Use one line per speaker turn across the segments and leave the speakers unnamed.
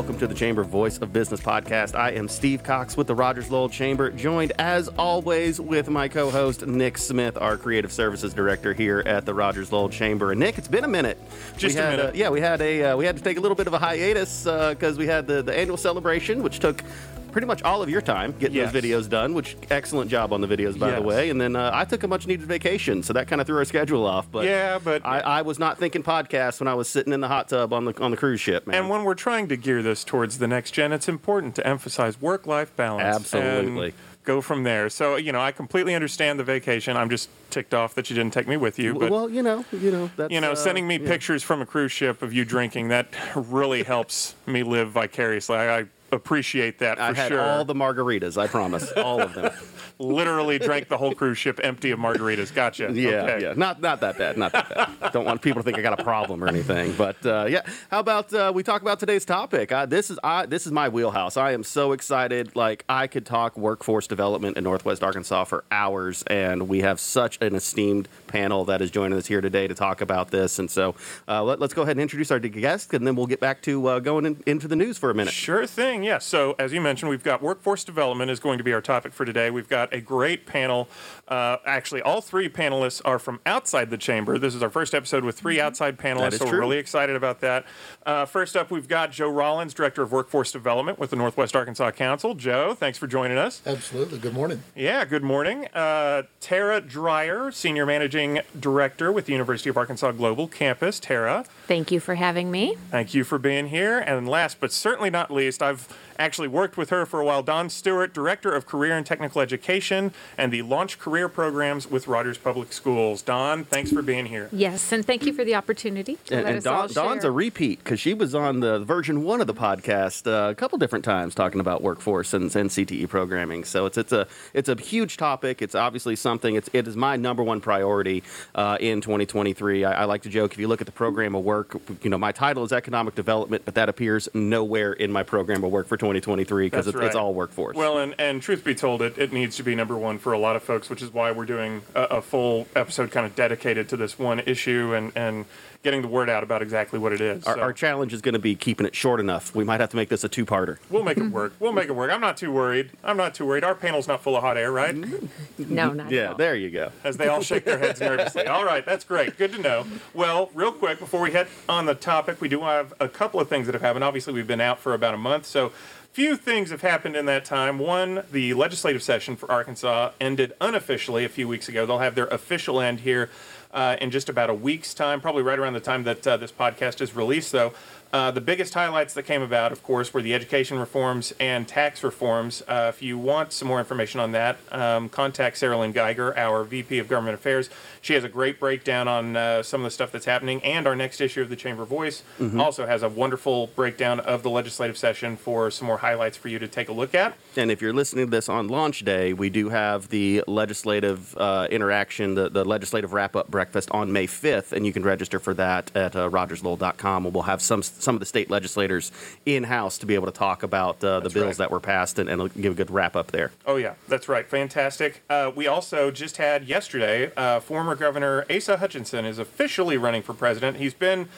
welcome to the Chamber Voice of Business podcast. I am Steve Cox with the Rogers Lowell Chamber, joined as always with my co host, Nick Smith, our Creative Services Director here at the Rogers Lowell Chamber. And Nick, it's been a minute.
Just
we
a
had,
minute.
Uh, yeah, we had a uh, we had to take a little bit of a hiatus because we had the, the annual celebration, which took pretty much all of your time getting
Yes.
those videos done, which excellent job on the videos, by the way. And then uh, I took a much needed vacation, so that kind of threw our schedule off. But
Yeah, but-
I, I was not thinking podcast when I was sitting in the hot tub on the on the cruise ship, man.
And when we're trying to gear this towards the next gen, it's important to emphasize work life balance.
Absolutely.
Go from there. So, you know, I completely understand the vacation. I'm just ticked off that you didn't take me with you. But,
well, you know, you know, that's
you know,
uh,
sending me
yeah.
pictures from a cruise ship of you drinking, that really helps me live vicariously. I, I appreciate that for
I had
sure.
all the margaritas, I promise, all of them.
Literally drank the whole cruise ship empty of margaritas. Gotcha.
Yeah,
Okay.
yeah, not not that bad, not that bad. Don't want people to think I got a problem or anything. But uh, yeah, how about uh, we talk about today's topic? Uh, this is I, this is my wheelhouse. I am so excited. Like I could talk workforce development in Northwest Arkansas for hours, and we have such an esteemed panel that is joining us here today to talk about this. And so uh, let, us go ahead and introduce our guest, and then we'll get back to uh, going in, into the news for a minute.
Sure thing, yes. So, as you mentioned, we've got workforce development is going to be our topic for today. We've got a great panel. Uh, actually, all three panelists are from outside the chamber. This is our first episode with three outside panelists,
Mm-hmm. That is
so we're really excited about that. Uh, first up, we've got Joe Rollins, Director of Workforce Development with the Northwest Arkansas Council. Joe, thanks for joining us.
Absolutely. Good morning.
Yeah, good morning. Uh, Tara Dryer, Senior Managing Director with the University of Arkansas Global Campus. Tara,
Thank you for having me.
Thank you for being here. And last but certainly not least, I've actually worked with her for a while. Dawn Stewart, Director of Career and Technical Education and the Launch Career Programs with Rogers Public Schools. Dawn, thanks for being here.
Yes, and thank you for the opportunity to
And,
let
and
us all
Dawn, Dawn's a repeat because she was on the version one of the podcast uh, a couple different times talking about workforce and, and CTE programming. So it's it's a it's a huge topic. It's obviously something. It's it is my number one priority uh, in 2023. I, I like to joke if you look at the program of work, you know, my title is economic development, but that appears nowhere in my program of work for 2023 because
That's
it's, it's all workforce.
Well, and, and truth be told, it, it needs to be number one for a lot of folks, which is why we're doing a, a full episode kind of dedicated to this one issue and, and getting the word out about exactly what it is.
our,
So
our challenge is going to be keeping it short enough. We might have to make this a two-parter.
we'll make it work. We'll make it work. I'm not too worried. I'm not too worried. Our panel's not full of hot air, right?
No, not at
Yeah, there you go.
as they all shake their heads nervously. All right, that's great. Good to know. Well, real quick, before we head on the topic, we do have a couple of things that have happened. Obviously, we've been out for about a month, so few things have happened in that time. One, the legislative session for Arkansas ended unofficially a few weeks ago. They'll have their official end here uh, in just about a week's time, probably right around the time that uh, this podcast is released, though. Uh, the biggest highlights that came about, of course, were the education reforms and tax reforms. Uh, if you want some more information on that, um, contact Sarah Lynn Geiger, our VP of Government Affairs. She has a great breakdown on uh, some of the stuff that's happening, and our next issue of the Chamber Voice also has a wonderful breakdown of the legislative session for some more highlights for you to take a look at.
And if you're listening to this on launch day, we do have the legislative uh, interaction, the, the legislative wrap up breakfast on May 5th, and you can register for that at uh, rogerslowell.com. And we'll have some some of the state legislators in house to be able to talk about uh, the
That's
bills
right.
that were passed and, and give a good wrap up there.
Oh yeah, that's right. Fantastic. Uh, we also just had yesterday uh, former Governor Asa Hutchinson is officially running for president. He's been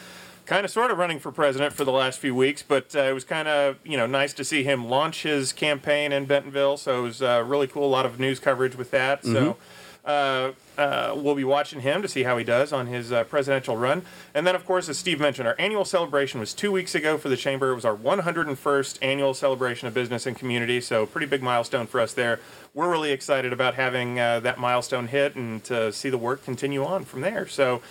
kind of sort of running for president for the last few weeks, but uh, it was kind of you know nice to see him launch his campaign in Bentonville. So it was uh, really cool. A lot of news coverage with that. So. Uh, uh, we'll be watching him to see how he does on his uh, presidential run. And then, of course, as Steve mentioned, our annual celebration was two weeks ago for the Chamber. It was our 101st annual celebration of business and community, so pretty big milestone for us there. We're really excited about having uh, that milestone hit and to see the work continue on from there. So,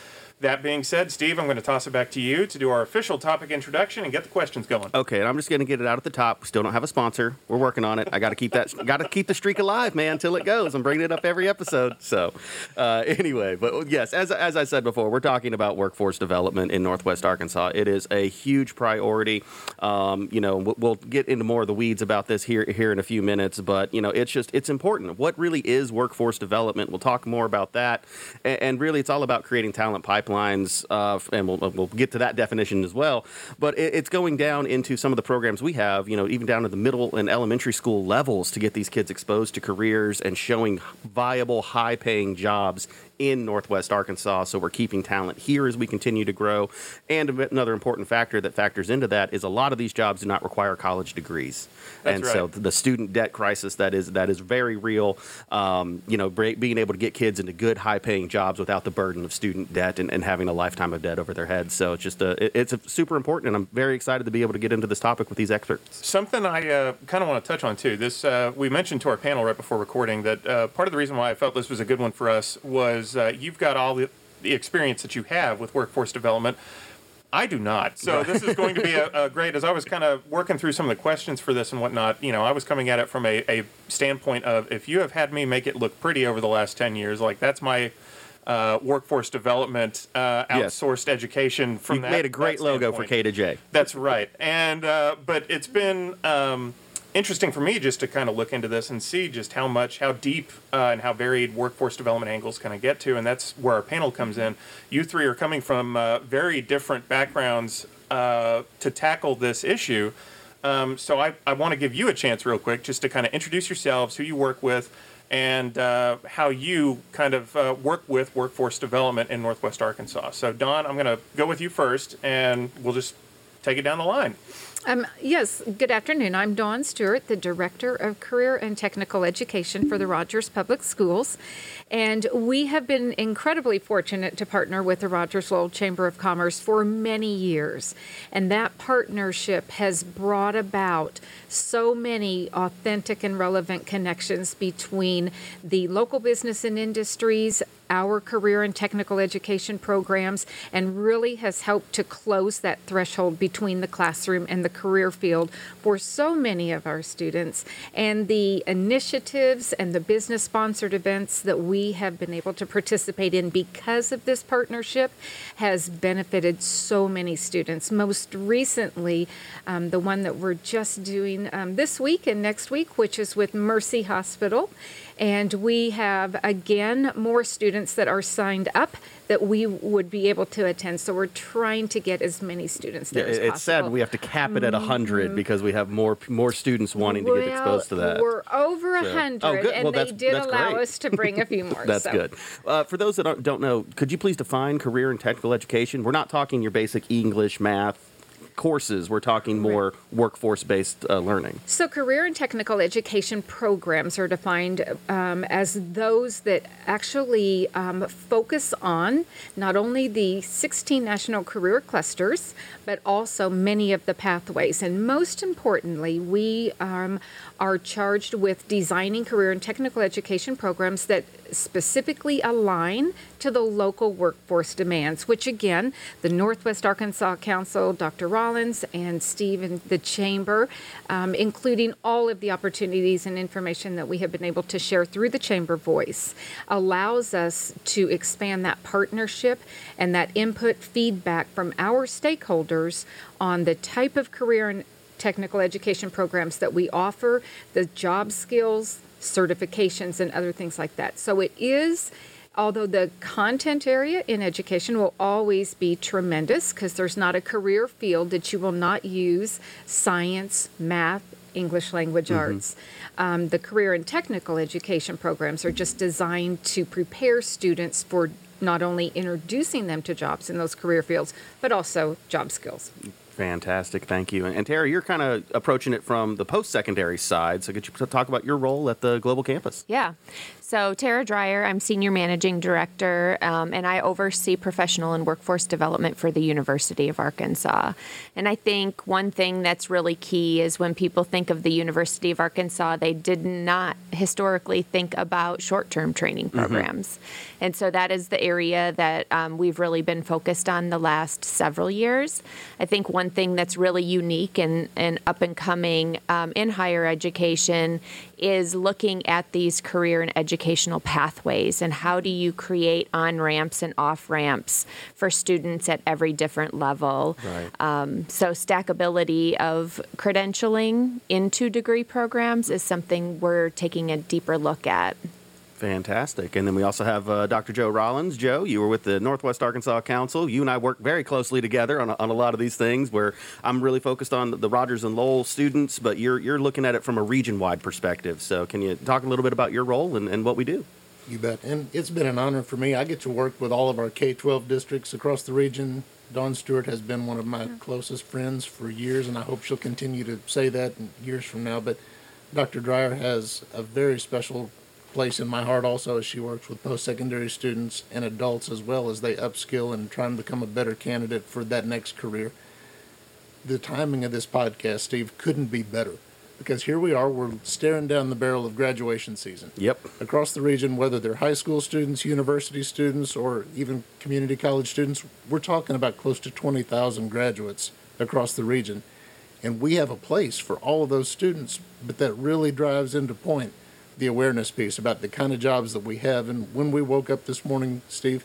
that being said, Steve, I'm going to toss it back to you to do our official topic introduction and get the questions going.
Okay, and I'm just going to get it out at the top. We still don't have a sponsor. We're working on it. I got to keep that. Got to keep the streak alive, man, until it goes. I'm bringing it up every episode. So, uh, anyway, but yes, as as I said before, we're talking about workforce development in Northwest Arkansas. It is a huge priority. Um, you know, we'll, we'll get into more of the weeds about this here here in a few minutes, but you know, it's just it's important. What really is workforce development? We'll talk more about that, and, and really, it's all about creating talent pipelines, uh, and we'll, we'll get to that definition as well. But it, it's going down into some of the programs we have, you know, even down to the middle and elementary school levels to get these kids exposed to careers and showing viable, high-paying jobs in Northwest Arkansas. So we're keeping talent here as we continue to grow. And another important factor that factors into that is a lot of these jobs do not require college degrees. And
right.
so the student debt crisis that is that is very real. Um, you know, being able to get kids into good, high-paying jobs without the burden of student debt and, and having a lifetime of debt over their heads. So it's just a, it- it's a super important, and I'm very excited to be able to get into this topic with these experts.
Something I uh, kind of want to touch on too. This uh, we mentioned to our panel right before recording that uh, part of the reason why I felt this was a good one for us was uh, you've got all the, the experience that you have with workforce development. I do not. So this is going to be a, a great. As I was kind of working through some of the questions for this and whatnot, you know, I was coming at it from a, a standpoint of if you have had me make it look pretty over the last ten years, like that's my. Uh, workforce development, uh,
Yes.
outsourced education. From
You've
that,
made a great logo for. K to J.
That's right. And uh, but it's been um, interesting for me just to kind of look into this and see just how much, how deep, uh, and how varied workforce development angles can I get to, and that's where our panel comes in. You three are coming from uh, very different backgrounds uh, to tackle this issue. Um, so I, I want to give you a chance real quick just to kind of introduce yourselves, who you work with, and uh, how you kind of uh, work with workforce development in Northwest Arkansas. So Dawn, I'm going to go with you first, and we'll just take it down the line.
Um, yes, good afternoon. I'm Dawn Stewart, the Director of Career and Technical Education for the Rogers Public Schools. And we have been incredibly fortunate to partner with the Rogers Lowell Chamber of Commerce for many years. And that partnership has brought about so many authentic and relevant connections between the local business and industries, our career and technical education programs and really has helped to close that threshold between the classroom and the career field for so many of our students. And the initiatives and the business sponsored events that we have been able to participate in because of this partnership has benefited so many students. Most recently, um, the one that we're just doing um, this week and next week, which is with Mercy Hospital. And we have, again, more students that are signed up that we would be able to attend. So we're trying to get as many students there as
It-
possible.
It's sad we have to cap it at 100 because we have more more students wanting to get exposed to that.
We're over a
So-
hundred,
Oh, good.
and
Well,
they did allow
great.
us to bring a few more.
That's
so.
good. Uh, for those that don't, don't know, could you please define career and technical education? We're not talking your basic English, math courses. We're talking more workforce based uh, learning.
So, career and technical education programs are defined um, as those that actually um, focus on not only the 16 national career clusters, but also many of the pathways. And most importantly, we um, are charged with designing career and technical education programs that specifically align to the local workforce demands, which again, the Northwest Arkansas Council, Dr. Rollins, and Steve and the Chamber, um, including all of the opportunities and information that we have been able to share through the Chamber Voice, allows us to expand that partnership and that input feedback from our stakeholders on the type of career and technical education programs that we offer, the job skills, certifications, and other things like that. So it is, although the content area in education will always be tremendous because there's not a career field that you will not use science, math, English language arts. Um, the career and technical education programs are just designed to prepare students for not only introducing them to jobs in those career fields, but also job skills.
Fantastic, thank you. And, and Tara, you're kind of approaching it from the post secondary side. So could you talk about your role at the Global Campus?
Yeah. So, Tara Dryer, I'm Senior Managing Director, um, and I oversee professional and workforce development for the University of Arkansas. And I think one thing that's really key is when people think of the University of Arkansas, they did not historically think about short term training programs. And so that is the area that um, we've really been focused on the last several years. I think one thing that's really unique and, and up and coming um, in higher education is looking at these career and educational pathways and how do you create on ramps and off ramps for students at every different level.
Right.
Um, so, stackability of credentialing into degree programs is something we're taking a deeper look at.
Fantastic. And then we also have uh, Dr. Joe Rollins. Joe, you were with the Northwest Arkansas Council. You and I work very closely together on a, on a lot of these things where I'm really focused on the Rogers and Lowell students, but you're, you're looking at it from a region wide perspective. So, can you talk a little bit about your role and, and what we do?
You bet. And it's been an honor for me. I get to work with all of our K 12 districts across the region. Dawn Stewart has been one of my closest friends for years, and I hope she'll continue to say that years from now. But Dr. Dryer has a very special place in my heart also as she works with post secondary students and adults as well as they upskill and try and become a better candidate for that next career. The timing of this podcast, Steve, couldn't be better because here we are, we're staring down the barrel of graduation season
Yep.
across the region, whether they're high school students, university students, or even community college students, we're talking about close to 20,000 graduates across the region. And we have a place for all of those students, but that really drives into point the awareness piece about the kind of jobs that we have. And when we woke up this morning, Steve,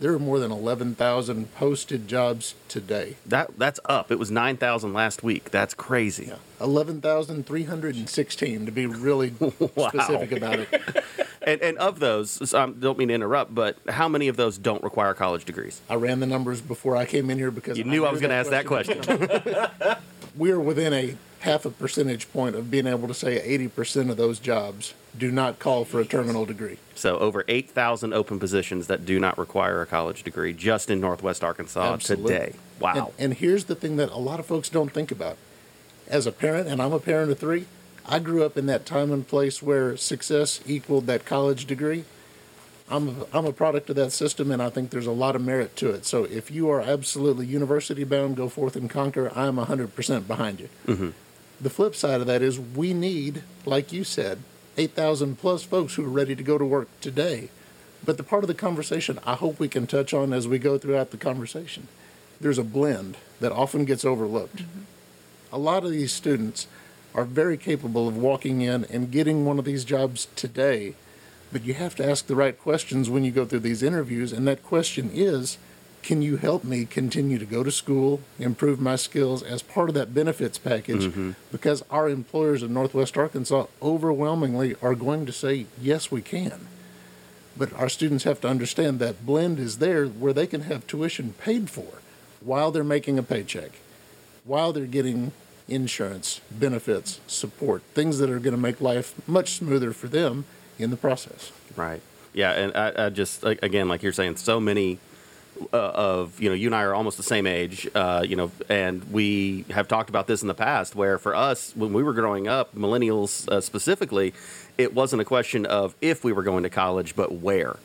there are more than 11,000 posted jobs today.
That that's up. It was nine thousand last week. That's crazy.
Yeah. 11,316 to be really
Wow.
specific about it.
And and of those, um, don't mean to interrupt, but how many of those don't require college degrees?
I ran the numbers before I came in here because
You knew I was going to ask that question.
We're within a half a percentage point of being able to say 80% of those jobs do not call for a terminal degree.
so over eight thousand open positions that do not require a college degree just in Northwest Arkansas
Absolutely.
today. Wow.
And, and here's the thing that a lot of folks don't think about. As a parent, and I'm a parent of three, I grew up in that time and place where success equaled that college degree. I'm a, I'm a product of that system, and I think there's a lot of merit to it. So if you are absolutely university bound, go forth and conquer. I'm 100% behind you. Mm-hmm. The flip side of that is we need, like you said, 8,000 plus folks who are ready to go to work today. But the part of the conversation I hope we can touch on as we go throughout the conversation, there's a blend that often gets overlooked. Mm-hmm. A lot of these students are very capable of walking in and getting one of these jobs today, but you have to ask the right questions when you go through these interviews, and that question is can you help me continue to go to school, improve my skills as part of that benefits package? Mm-hmm. Because our employers in Northwest Arkansas overwhelmingly are going to say, yes, we can. But our students have to understand that blend is there where they can have tuition paid for while they're making a paycheck, while they're getting insurance, benefits, support, things that are going to make life much smoother for them in the process.
Right. Yeah, and I, I just again, like you're saying, so many uh, of you know, you and I are almost the same age, uh, you know, and we have talked about this in the past. Where for us, when we were growing up, millennials uh, specifically, it wasn't a question of if we were going to college, but where.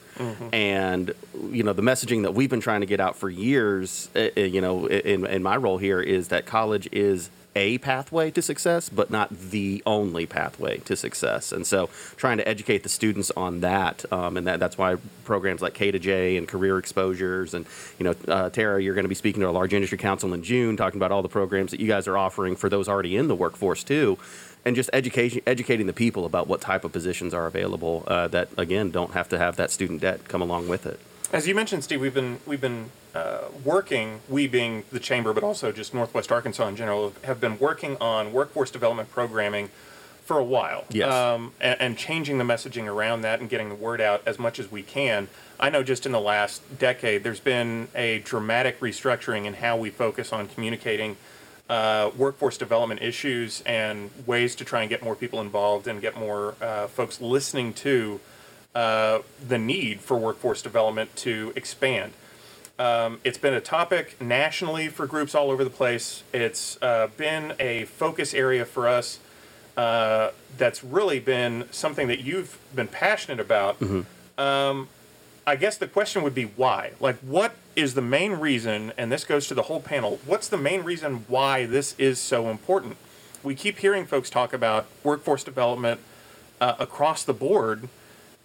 And you know, the messaging that we've been trying to get out for years, uh, uh, you know, in in my role here is that college is a pathway to success, but not the only pathway to success. And so, trying to educate the students on that, um, and that, that's why programs like K to J and career exposures, and you know, uh, Tara, you're going to be speaking to a large industry council in June, talking about all the programs that you guys are offering for those already in the workforce too, and just education, educating the people about what type of positions are available uh, that again don't have to have that student debt come along with it.
As you mentioned, Steve, we've been we've been uh, working. We being the chamber, but also just Northwest Arkansas in general, have been working on workforce development programming for a while.
Yes.
Um, and, and changing the messaging around that and getting the word out as much as we can. I know just in the last decade, there's been a dramatic restructuring in how we focus on communicating uh, workforce development issues and ways to try and get more people involved and get more uh, folks listening to uh, the need for workforce development to expand. Um, it's been a topic nationally for groups all over the place. It's uh, been a focus area for us uh, that's really been something that you've been passionate about. Um, I guess the question would be why? Like, what is the main reason, and this goes to the whole panel, what's the main reason why this is so important? We keep hearing folks talk about workforce development uh, across the board,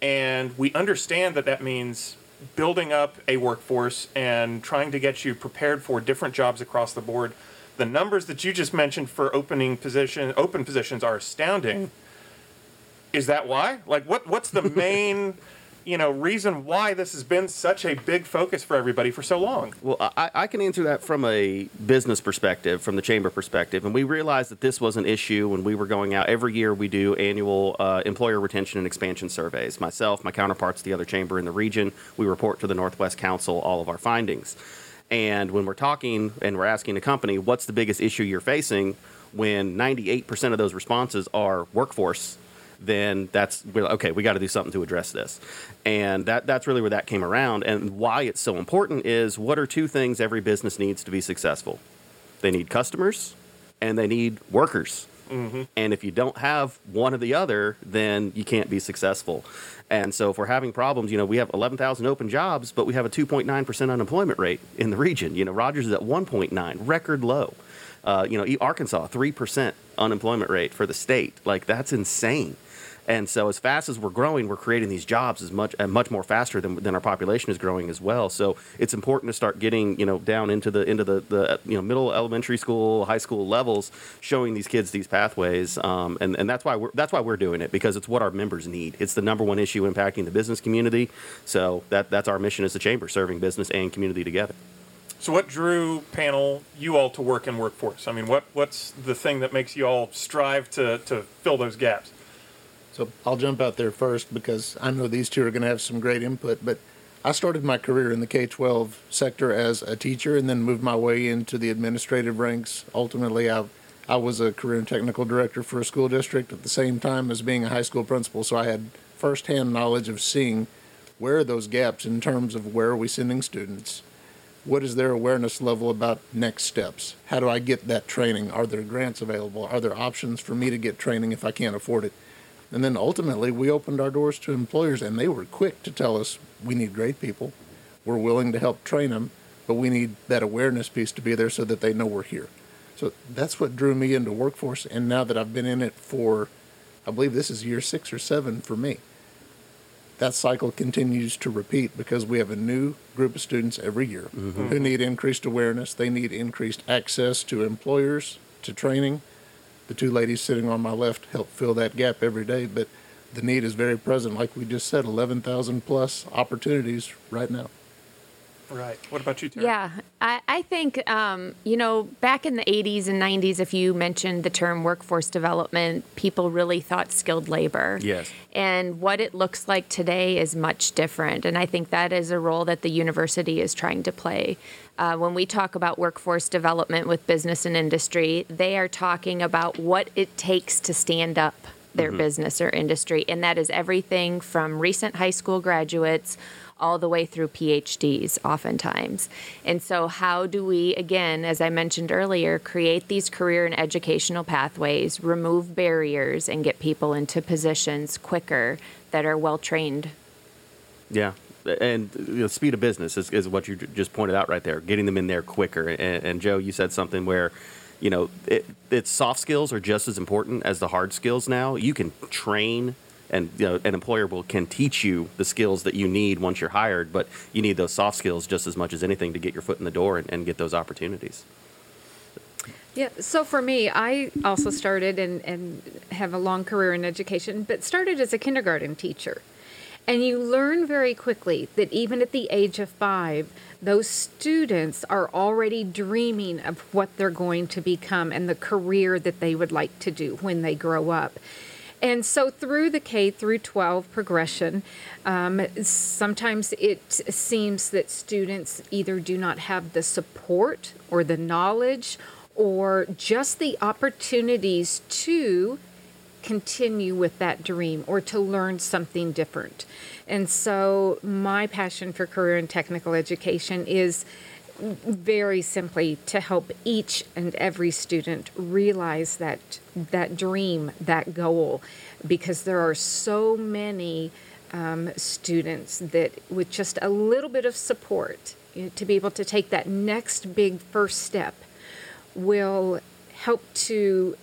and we understand that that means building up a workforce and trying to get you prepared for different jobs across the board. The numbers that you just mentioned for opening position open positions are astounding. Mm. Is that why? Like what what's the main you know reason why this has been such a big focus for everybody for so long?
Well, I, I can answer that from a business perspective, from the chamber perspective. And we realized that this was an issue when we were going out. Every year we do annual uh, employer retention and expansion surveys. Myself, my counterparts, the other chamber in the region, we report to the Northwest Council all of our findings. And when we're talking and we're asking a company, what's the biggest issue you're facing, when 98% of those responses are workforce, then that's we're like, okay. We got to do something to address this, and that that's really where that came around. And why it's so important is what are two things every business needs to be successful? They need customers, and they need workers. And if you don't have one or the other, then you can't be successful. And so, if we're having problems, you know, we have 11,000 open jobs, but we have a 2.9% unemployment rate in the region. You know, Rogers is at 1.9, record low. Uh, you know, Arkansas, 3% unemployment rate for the state. Like, that's insane. And so, as fast as we're growing, we're creating these jobs as much and much more faster than, than our population is growing as well. So it's important to start getting you know down into the into the, the you know middle elementary school, high school levels, showing these kids these pathways. Um, and and that's why we're that's why we're doing it because it's what our members need. It's the number one issue impacting the business community. So that that's our mission as a chamber, serving business and community together.
So, what drew panel you all to work in workforce? I mean, what what's the thing that makes you all strive to to fill those gaps?
So I'll jump out there first because I know these two are going to have some great input. But I started my career in the K 12 sector as a teacher and then moved my way into the administrative ranks. Ultimately, I, I was a career and technical director for a school district at the same time as being a high school principal. So I had firsthand knowledge of seeing where are those gaps in terms of where are we sending students? What is their awareness level about next steps? How do I get that training? Are there grants available? Are there options for me to get training if I can't afford it? And then ultimately, we opened our doors to employers, and they were quick to tell us we need great people. We're willing to help train them, but we need that awareness piece to be there so that they know we're here. So that's what drew me into workforce. And now that I've been in it for, I believe this is year six or seven for me, that cycle continues to repeat because we have a new group of students every year mm-hmm. who need increased awareness. They need increased access to employers, to training. The two ladies sitting on my left help fill that gap every day, but the need is very present. Like we just said, 11,000 plus opportunities right now.
Right. What about you, Tara?
Yeah, I, I think, um, you know, back in the 80s and 90s, if you mentioned the term workforce development, people really thought skilled labor.
Yes.
And what it looks like today is much different. And I think that is a role that the university is trying to play. Uh, when we talk about workforce development with business and industry, they are talking about what it takes to stand up their business or industry. And that is everything from recent high school graduates all the way through PhDs, oftentimes. And so, how do we, again, as I mentioned earlier, create these career and educational pathways, remove barriers, and get people into positions quicker that are well trained?
Yeah. And you know, speed of business is, is what you just pointed out right there, getting them in there quicker. And, and Joe, you said something where, you know, it, it's soft skills are just as important as the hard skills now. You can train and you know, an employer will can teach you the skills that you need once you're hired, but you need those soft skills just as much as anything to get your foot in the door and, and get those opportunities.
Yeah, so for me, I also started and, and have a long career in education, but started as a kindergarten teacher. And you learn very quickly that even at the age of five, those students are already dreaming of what they're going to become and the career that they would like to do when they grow up. And so through the K through 12 progression, um, sometimes it seems that students either do not have the support or the knowledge or just the opportunities to continue with that dream or to learn something different. And so my passion for career and technical education is very simply to help each and every student realize that that dream, that goal, because there are so many um, students that with just a little bit of support you know, to be able to take that next big first step will help to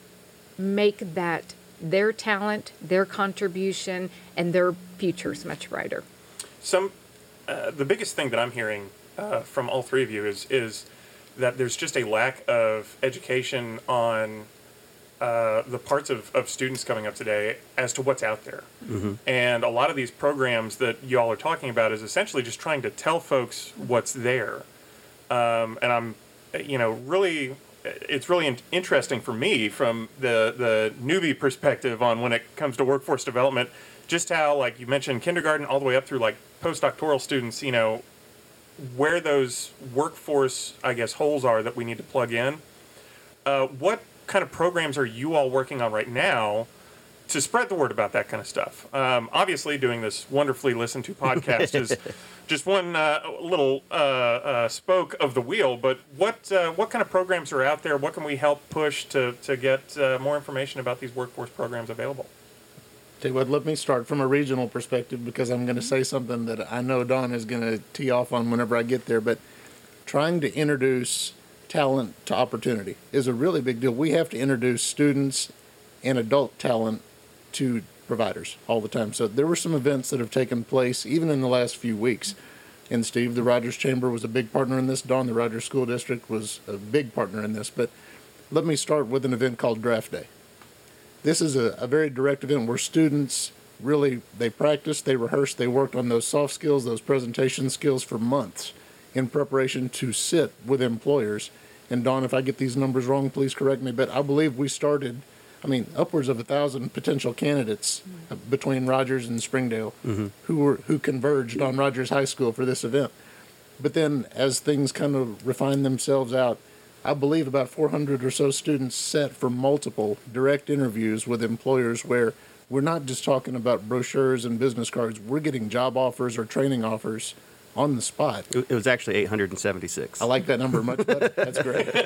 make that their talent, their contribution, and their futures much brighter.
Some, uh, the biggest thing that I'm hearing uh, from all three of you is is that there's just a lack of education on uh, the parts of, of students coming up today as to what's out there. And a lot of these programs that y'all are talking about is essentially just trying to tell folks what's there. Um, and I'm, you know, really, it's really in- interesting for me from the, the newbie perspective on when it comes to workforce development, just how, like you mentioned, kindergarten all the way up through like postdoctoral students, you know, where those workforce, I guess, holes are that we need to plug in. Uh, what kind of programs are you all working on right now to spread the word about that kind of stuff. Um, obviously, doing this wonderfully listened to podcast is just one uh, little uh, uh, spoke of the wheel. But what uh, what kind of programs are out there? What can we help push to to get uh, more information about these workforce programs available?
Tell what, let me start from a regional perspective because I'm going to say something that I know Dawn is going to tee off on whenever I get there. But trying to introduce talent to opportunity is a really big deal. We have to introduce students and adult talent to providers all the time. So there were some events that have taken place even in the last few weeks. And Steve, the Rogers Chamber was a big partner in this. Dawn, the Rogers School District, was a big partner in this. But let me start with an event called Draft Day. This is a, a very direct event where students really they practiced, they rehearsed, they worked on those soft skills, those presentation skills for months in preparation to sit with employers. And Dawn, if I get these numbers wrong, please correct me. But I believe we started, I mean, upwards of a thousand potential candidates uh, between Rogers and Springdale who were who converged on Rogers High School for this event. But then, as things kind of refined themselves out, I believe about 400 or so students set for multiple direct interviews with employers where we're not just talking about brochures and business cards, we're getting job offers or training offers on the spot.
It was actually 876,
I like that number much better. That's great.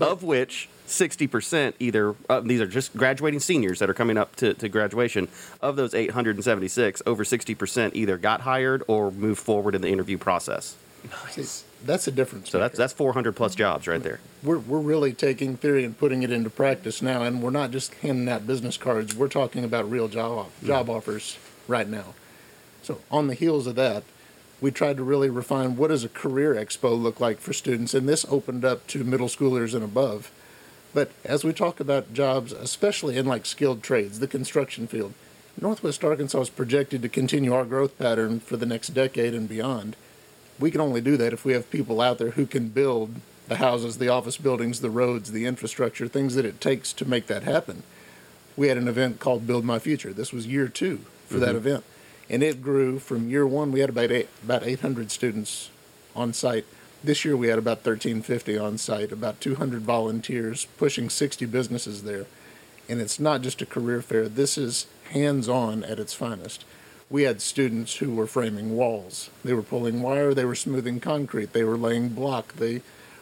of which 60% either, uh, these are just graduating seniors that are coming up to, to graduation. Of those 876, over 60% either got hired or moved forward in the interview process.
See, that's a difference.
So that's
maker.
that's 400 plus jobs right there.
we're, we're really taking theory and putting it into practice now, and we're not just handing out business cards. We're talking about real job mm-hmm. job offers right now. So on the heels of that, we tried to really refine what does a career expo look like for students, and this opened up to middle schoolers and above. But as we talk about jobs, especially in like skilled trades, the construction field, Northwest Arkansas is projected to continue our growth pattern for the next decade and beyond. We can only do that if we have people out there who can build the houses, the office buildings, the roads, the infrastructure, things that it takes to make that happen. We had an event called Build My Future. This was year two for that mm-hmm. event. And it grew from year one, we had about eight, about 800 students on site. This year we had about 1350 on site, about 200 volunteers, pushing 60 businesses there. And it's not just a career fair, this is hands on at its finest. We had students who were framing walls, they were pulling wire, they were smoothing concrete, they were laying block, they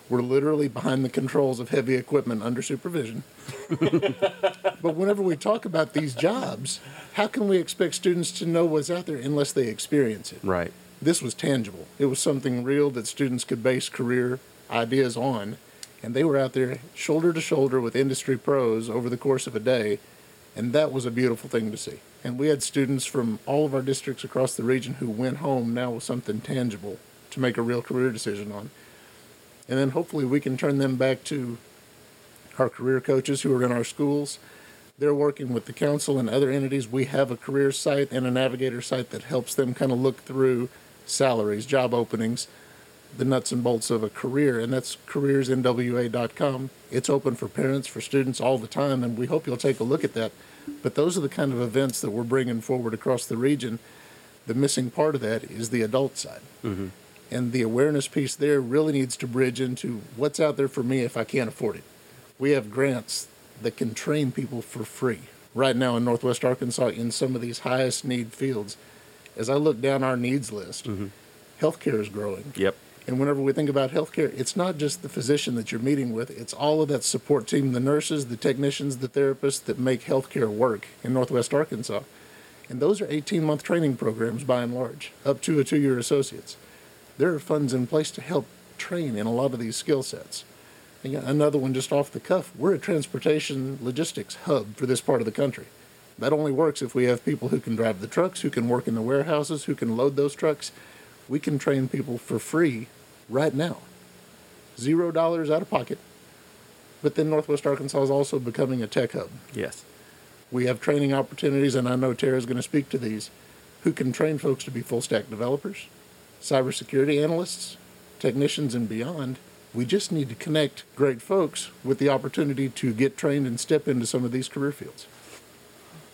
were literally behind the controls of heavy equipment under supervision. but whenever we talk about these jobs, how can we expect students to know what's out there unless they experience it?
Right.
this was tangible. It was something real that students could base career ideas on. And they were out there shoulder to shoulder with industry pros over the course of a day. And that was a beautiful thing to see. And we had students from all of our districts across the region who went home now with something tangible to make a real career decision on. And then hopefully we can turn them back to our career coaches who are in our schools. They're working with the council and other entities. We have a career site and a navigator site that helps them kind of look through salaries, job openings, the nuts and bolts of a career, and that's careersnwa.com. It's open for parents, for students all the time, and we hope you'll take a look at that. But those are the kind of events that we're bringing forward across the region. The missing part of that is the adult side. Mm-hmm. And the awareness piece there really needs to bridge into what's out there for me if I can't afford it. We have grants that can train people for free right now in Northwest Arkansas in some of these highest need fields. As I look down our needs list, mm-hmm. healthcare is growing.
Yep.
And whenever we think about healthcare, it's not just the physician that you're meeting with, it's all of that support team the nurses, the technicians, the therapists that make healthcare work in Northwest Arkansas. And those are 18 month training programs by and large, up to a two year associates. There are funds in place to help train in a lot of these skill sets. Another one just off the cuff we're a transportation logistics hub for this part of the country. That only works if we have people who can drive the trucks, who can work in the warehouses, who can load those trucks. We can train people for free right now. Zero dollars out of pocket. But then Northwest Arkansas is also becoming a tech hub.
Yes.
We have training opportunities, and I know Tara's going to speak to these, who can train folks to be full stack developers, cybersecurity analysts, technicians, and beyond. We just need to connect great folks with the opportunity to get trained and step into some of these career fields.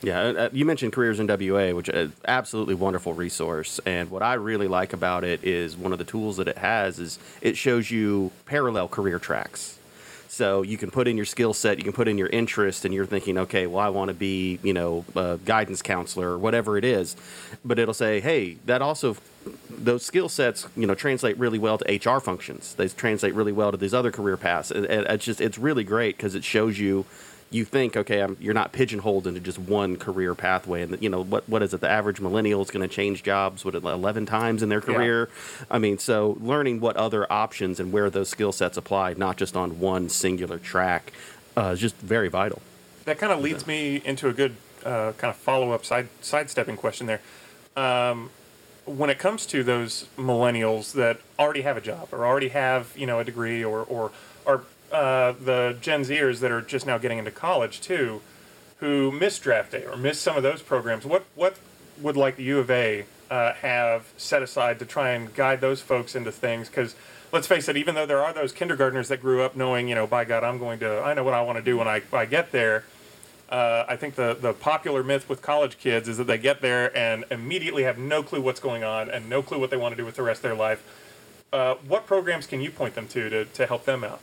Yeah, uh, uh, you mentioned Careers NWA, which is absolutely wonderful resource. And what I really like about it is one of the tools that it has is it shows you parallel career tracks. So you can put in your skill set, you can put in your interest, and you're thinking, okay, well, I want to be, you know, a guidance counselor or whatever it is. But it'll say, hey, that also, those skill sets, you know, translate really well to HR functions. They translate really well to these other career paths. And it's just, it's really great because it shows you you think, okay, I'm, you're not pigeonholed into just one career pathway, and you know what what is it? The average millennial is going to change jobs what eleven times in their career. Yeah. I mean, so learning what other options and where those skill sets apply, not just on one singular track, uh, is just very vital.
That kind of leads me into a good uh, kind of follow up side sidestepping question there. Um, when it comes to those millennials that already have a job or already have you know a degree or or are uh, the Gen Zers that are just now getting into college too, who missed draft day or missed some of those programs. What what would like the U of A uh, have set aside to try and guide those folks into things? Because let's face it, even though there are those kindergartners that grew up knowing, you know, by God, I'm going to, I know what I want to do when I, I get there. Uh, I think the, the popular myth with college kids is that they get there and immediately have no clue what's going on and no clue what they want to do with the rest of their life. Uh, what programs can you point them to, to to help them out?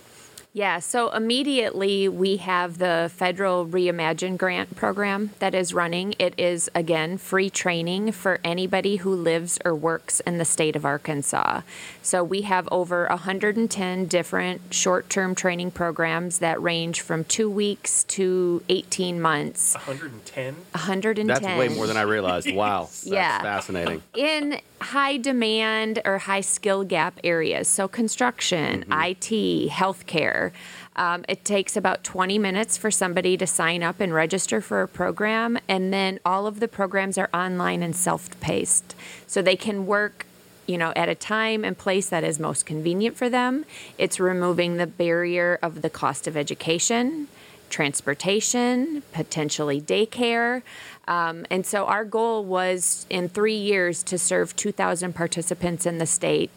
Yeah, so immediately we have the federal Reimagine grant program that is running. It is, again, free training for anybody who lives or works in the state of Arkansas. So we have over 110 different short term training programs that range from two weeks to 18 months.
110?
110.
That's way more than I realized. Wow. That's
yeah.
fascinating.
In high demand or high skill gap areas, so construction, mm-hmm. IT, healthcare. Um, it takes about 20 minutes for somebody to sign up and register for a program, and then all of the programs are online and self paced. So they can work you know, at a time and place that is most convenient for them. It's removing the barrier of the cost of education, transportation, potentially daycare. Um, and so our goal was in three years to serve 2,000 participants in the state.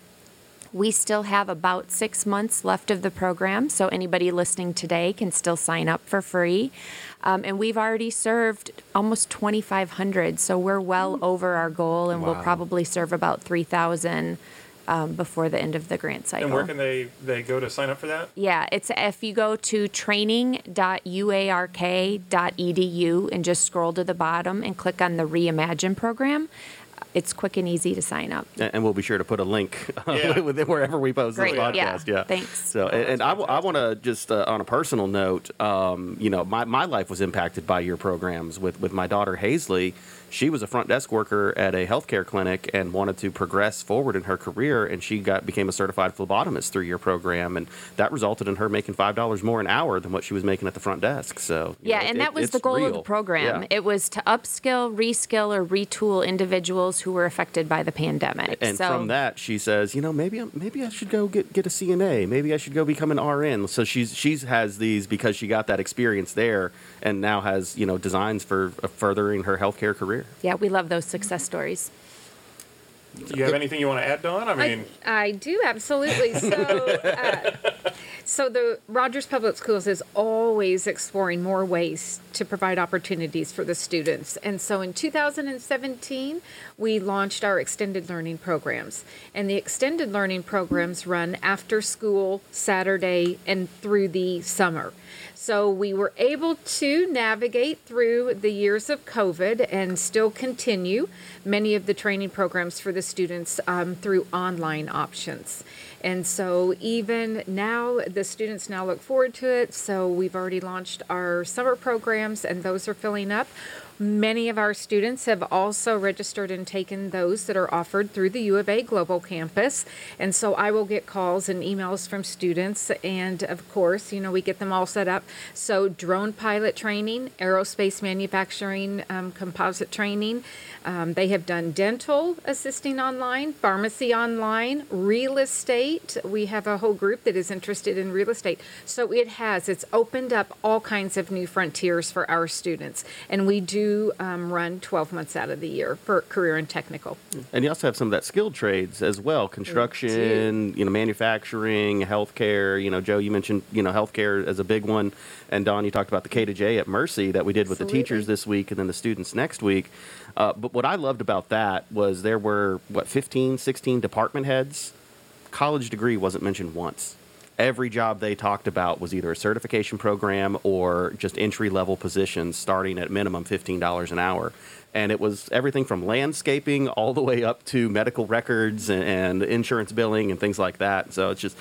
We still have about six months left of the program, so anybody listening today can still sign up for free. Um, and we've already served almost 2,500, so we're well over our goal, and wow. we'll probably serve about 3,000 um, before the end of the grant cycle.
And where can they, they go to sign up for that?
Yeah, it's if you go to training.uark.edu and just scroll to the bottom and click on the Reimagine program, it's quick and easy to sign up.
And we'll be sure to put a link yeah. wherever we post
Great.
this podcast. Yeah.
yeah. Thanks.
So, and, and I, w- I want to just uh, on a personal note, um, you know, my, my life was impacted by your programs with, with my daughter Hazley she was a front desk worker at a healthcare clinic and wanted to progress forward in her career and she got became a certified phlebotomist through your program and that resulted in her making five dollars more an hour than what she was making at the front desk so
yeah
know,
and
it,
that was the goal
real.
of the program
yeah.
it was to upskill reskill or retool individuals who were affected by the pandemic
and
so,
from that she says you know maybe I'm, maybe I should go get get a CNA maybe I should go become an RN so she's she's has these because she got that experience there and now has you know designs for furthering her healthcare career
yeah we love those success stories.
Do you have anything you want to add, Dawn? I mean,
I, I do absolutely. So, uh, so the Rogers Public Schools is always exploring more ways to provide opportunities for the students. And so, in 2017, we launched our extended learning programs, and the extended learning programs run after school, Saturday, and through the summer. So we were able to navigate through the years of COVID and still continue many of the training programs for the students um, through online options. And so even now, the students now look forward to it. So we've already launched our summer programs, and those are filling up. Many of our students have also registered and taken those that are offered through the U of A Global Campus. And so I will get calls and emails from students. And of course, you know, we get them all set up. So, drone pilot training, aerospace manufacturing, um, composite training. Um, they have done dental assisting online, pharmacy online, real estate. We have a whole group that is interested in real estate. So, it has, it's opened up all kinds of new frontiers for our students. And we do um, run 12 months out of the year for career and technical.
And you also have some of that skilled trades as well construction, you know, manufacturing, healthcare. You know, Joe, you mentioned, you know, healthcare as a big one. And Dawn, you talked about the K to J at Mercy that we did with Absolutely. the teachers this week and then the students next week. Uh, but what I loved about that was there were, what, 15, 16 department heads? College degree wasn't mentioned once every job they talked about was either a certification program or just entry level positions starting at minimum $15 an hour. And it was everything from landscaping all the way up to medical records and, and insurance billing and things like that. So it's just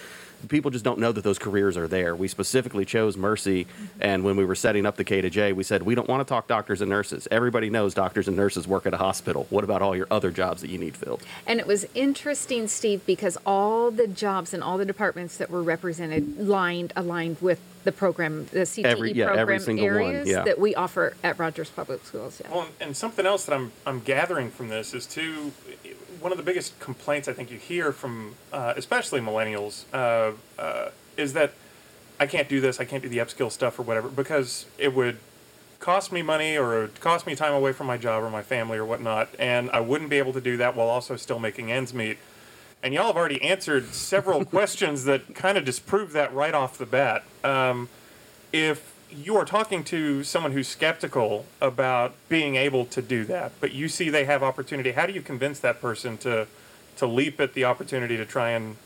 people just don't know that those careers are there. We specifically chose Mercy, and when we were setting up the K to J, we said we don't want to talk doctors and nurses. Everybody knows doctors and nurses work at a hospital. What about all your other jobs that you need filled?
And it was interesting, Steve, because all the jobs and all the departments that were represented lined aligned with the program, the CTE
Every- yeah, every
program
single one,
areas
yeah.
that we offer at Rogers Public Schools. Yeah.
Well, and something else that I'm I'm gathering from this is too one of the biggest complaints I think you hear from uh, especially millennials uh, uh, is that I can't do this, I can't do the upskill stuff or whatever because it would cost me money or it would cost me time away from my job or my family or whatnot, and I wouldn't be able to do that while also still making ends meet. And y'all have already answered several questions that kind of disprove that right off the bat. Um, if you are talking to someone who's skeptical about being able to do that, but you see they have opportunity, how do you convince that person to to leap at the opportunity to try and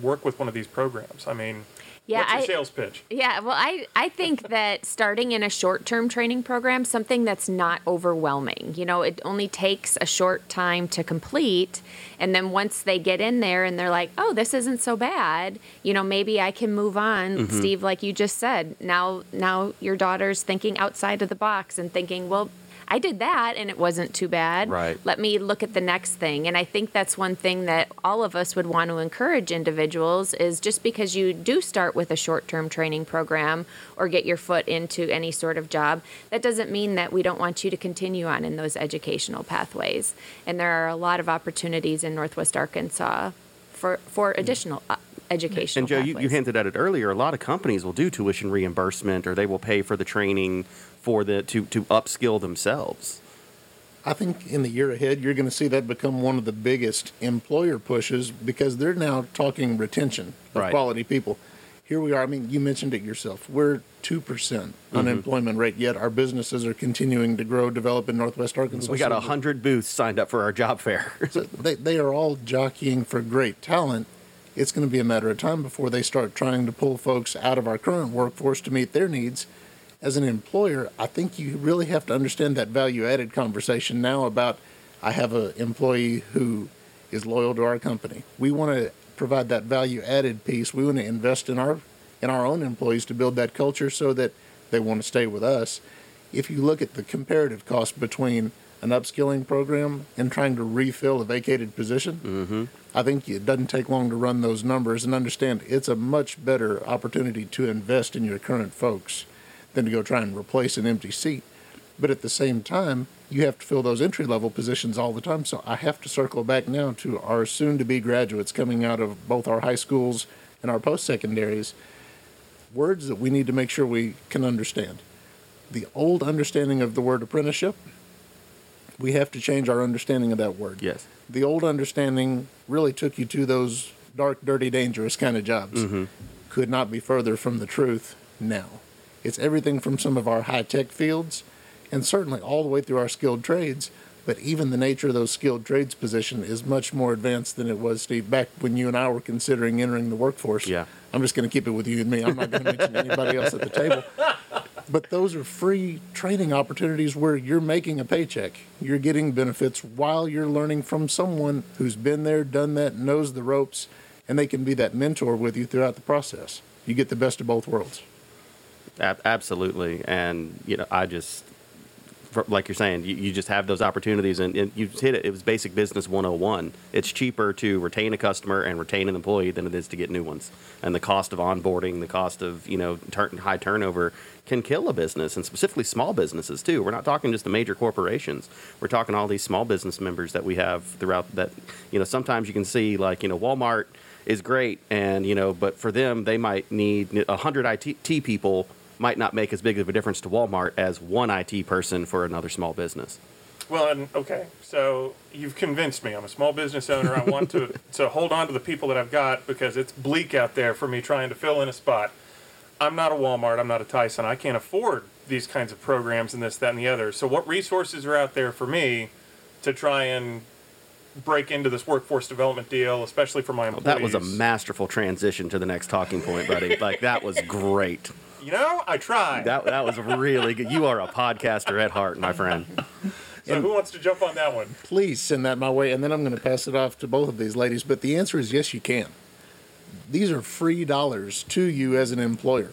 work with one of these programs? I mean,
Yeah,
what's your
I-
sales pitch?
Yeah, well, I, I think that starting in a short term training program, something that's not overwhelming. You know, it only takes a short time to complete. And then once they get in there and they're like, oh, this isn't so bad, you know, maybe I can move on. Mm-hmm. Steve, like you just said, now, now your daughter's thinking outside of the box and thinking, well, I did that and it wasn't too bad.
Right.
Let me look at the next thing. And I think that's one thing that all of us would want to encourage individuals is just because you do start with a short-term training program or get your foot into any sort of job, that doesn't mean that we don't want you to continue on in those educational pathways. And there are a lot of opportunities in Northwest Arkansas for for additional uh, educational
And Joe, you, you hinted at it earlier. A lot of companies will do tuition reimbursement, or they will pay for the training for the to to upskill themselves.
I think in the year ahead, you're going to see that become one of the biggest employer pushes because they're now talking retention of
Right.
quality people. Here we are. I mean, you mentioned it yourself. We're 2% mm-hmm. unemployment rate, yet our businesses are continuing to grow, develop in Northwest Arkansas.
We got a hundred booths signed up for our job fair.
so they, they are all jockeying for great talent. It's going to be a matter of time before they start trying to pull folks out of our current workforce to meet their needs. As an employer, I think you really have to understand that value added conversation now about I have an employee who is loyal to our company. We want to provide that value added piece. We want to invest in our in our own employees to build that culture so that they want to stay with us. If you look at the comparative cost between an upskilling program and trying to refill a vacated position, mm-hmm. I think it doesn't take long to run those numbers and understand it's a much better opportunity to invest in your current folks than to go try and replace an empty seat. But at the same time, you have to fill those entry level positions all the time. So I have to circle back now to our soon to be graduates coming out of both our high schools and our post secondaries. Words that we need to make sure we can understand. The old understanding of the word apprenticeship, we have to change our understanding of that word
yes.
the old understanding really took you to those dark, dirty, dangerous kind of jobs. Mm-hmm. Could not be further from the truth now. It's everything from some of our high tech fields and certainly all the way through our skilled trades. But even the nature of those skilled trades position is much more advanced than it was, Steve, back when you and I were considering entering the workforce.
Yeah.
I'm just going to keep it with you and me. I'm not going to mention anybody else at the table. But those are free training opportunities where you're making a paycheck. You're getting benefits while you're learning from someone who's been there, done that, knows the ropes, and they can be that mentor with you throughout the process. You get the best of both worlds.
Ab- absolutely, and you know, I just like you're saying, you, you just have those opportunities, and, and you hit it. It was basic business 101. It's cheaper to retain a customer and retain an employee than it is to get new ones, and the cost of onboarding, the cost of you know high turnover can kill a business, and specifically small businesses too. We're not talking just the major corporations. We're talking all these small business members that we have throughout. That you know, sometimes you can see like you know Walmart is great, and you know, but for them, they might need hundred IT people might not make as big of a difference to Walmart as one IT person for another small business.
Well, and okay, so you've convinced me. I'm a small business owner. I want to to hold on to the people that I've got because it's bleak out there for me trying to fill in a spot. I'm not a Walmart. I'm not a Tyson. I can't afford these kinds of programs and this, that, and the other. So, what resources are out there for me to try and break into this workforce development deal, especially for my employees.
That was a masterful transition to the next talking point, buddy. like that was great.
You know, I tried.
That that was really good. You are a podcaster at heart, my friend.
so who wants to jump on that one?
Please send that my way, and then I'm going to pass it off to both of these ladies. But the answer is yes, you can. These are free dollars to you as an employer.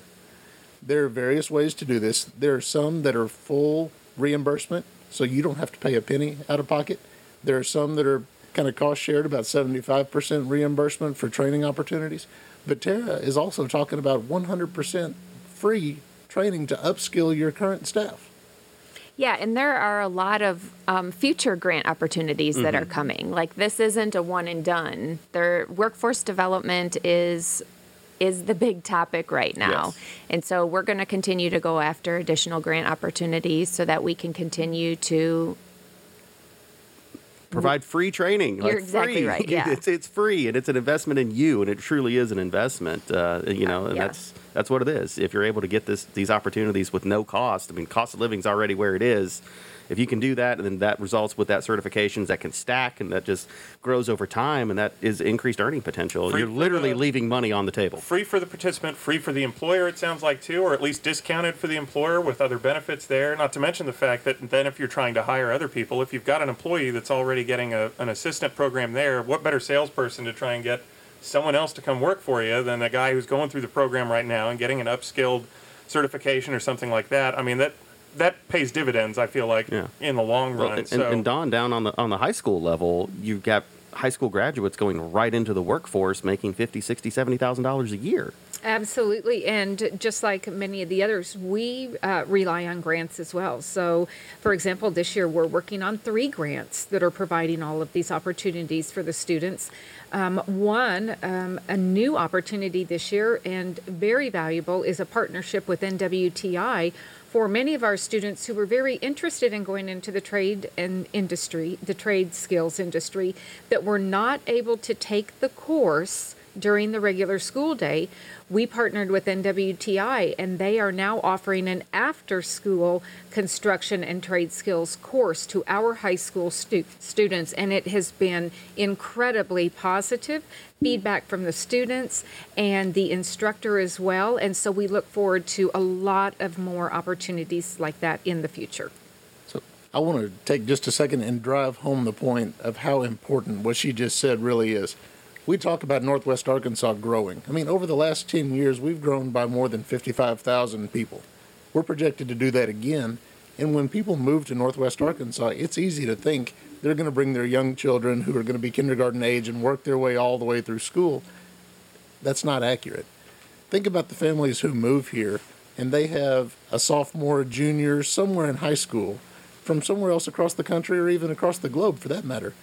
There are various ways to do this. There are some that are full reimbursement, so you don't have to pay a penny out of pocket. There are some that are kind of cost shared, about 75% reimbursement for training opportunities. But Tara is also talking about 100% free training to upskill your current staff.
Yeah, and there are a lot of um, future grant opportunities that are coming. Like this isn't a one and done. Their workforce development is is the big topic right now.
Yes.
And so we're going to continue to go after additional grant opportunities so that we can continue to
Provide free training.
You're
like
exactly
free.
right, yeah.
It's it's free and it's an investment in you, and it truly is an investment. Uh, you know, and
Yeah.
that's that's what it is. If you're able to get this these opportunities with no cost, I mean, cost of living's already where it is. If you can do that, and then that results with that certifications that can stack and that just grows over time, and that is increased earning potential.
Free
you're literally
the-
leaving money on the table.
Free for the participant, free for the employer, it sounds like too, or at least discounted for the employer with other benefits there. Not to mention the fact that then if you're trying to hire other people, if you've got an employee that's already getting a, an assistant program there, what better salesperson to try and get someone else to come work for you than a guy who's going through the program right now and getting an upskilled certification or something like that? I mean, that that pays dividends, I feel like,
Yeah.
in the long
Well,
run.
and,
so,
and Dawn, down on the on the high school level, you've got high school graduates going right into the workforce, making fifty, sixty, seventy thousand dollars a year.
Absolutely. And just like many of the others, we uh, rely on grants as well. So, for example, this year we're working on three grants that are providing all of these opportunities for the students. Um, one, um, a new opportunity this year and very valuable, is a partnership with NWTI for many of our students who were very interested in going into the trade and industry, the trade skills industry, that were not able to take the course during the regular school day, we partnered with NWTI and they are now offering an after school construction and trade skills course to our high school stu- students. And it has been incredibly positive feedback from the students and the instructor as well. And so we look forward to a lot of more opportunities like that in the future.
So I want to take just a second and drive home the point of how important what she just said really is. We talk about Northwest Arkansas growing. I mean, over the last 10 years, we've grown by more than 55,000 people. We're projected to do that again. And when people move to Northwest Arkansas, it's easy to think they're going to bring their young children who are going to be kindergarten age and work their way all the way through school. That's not accurate. Think about the families who move here and they have a sophomore, a junior, somewhere in high school from somewhere else across the country or even across the globe for that matter.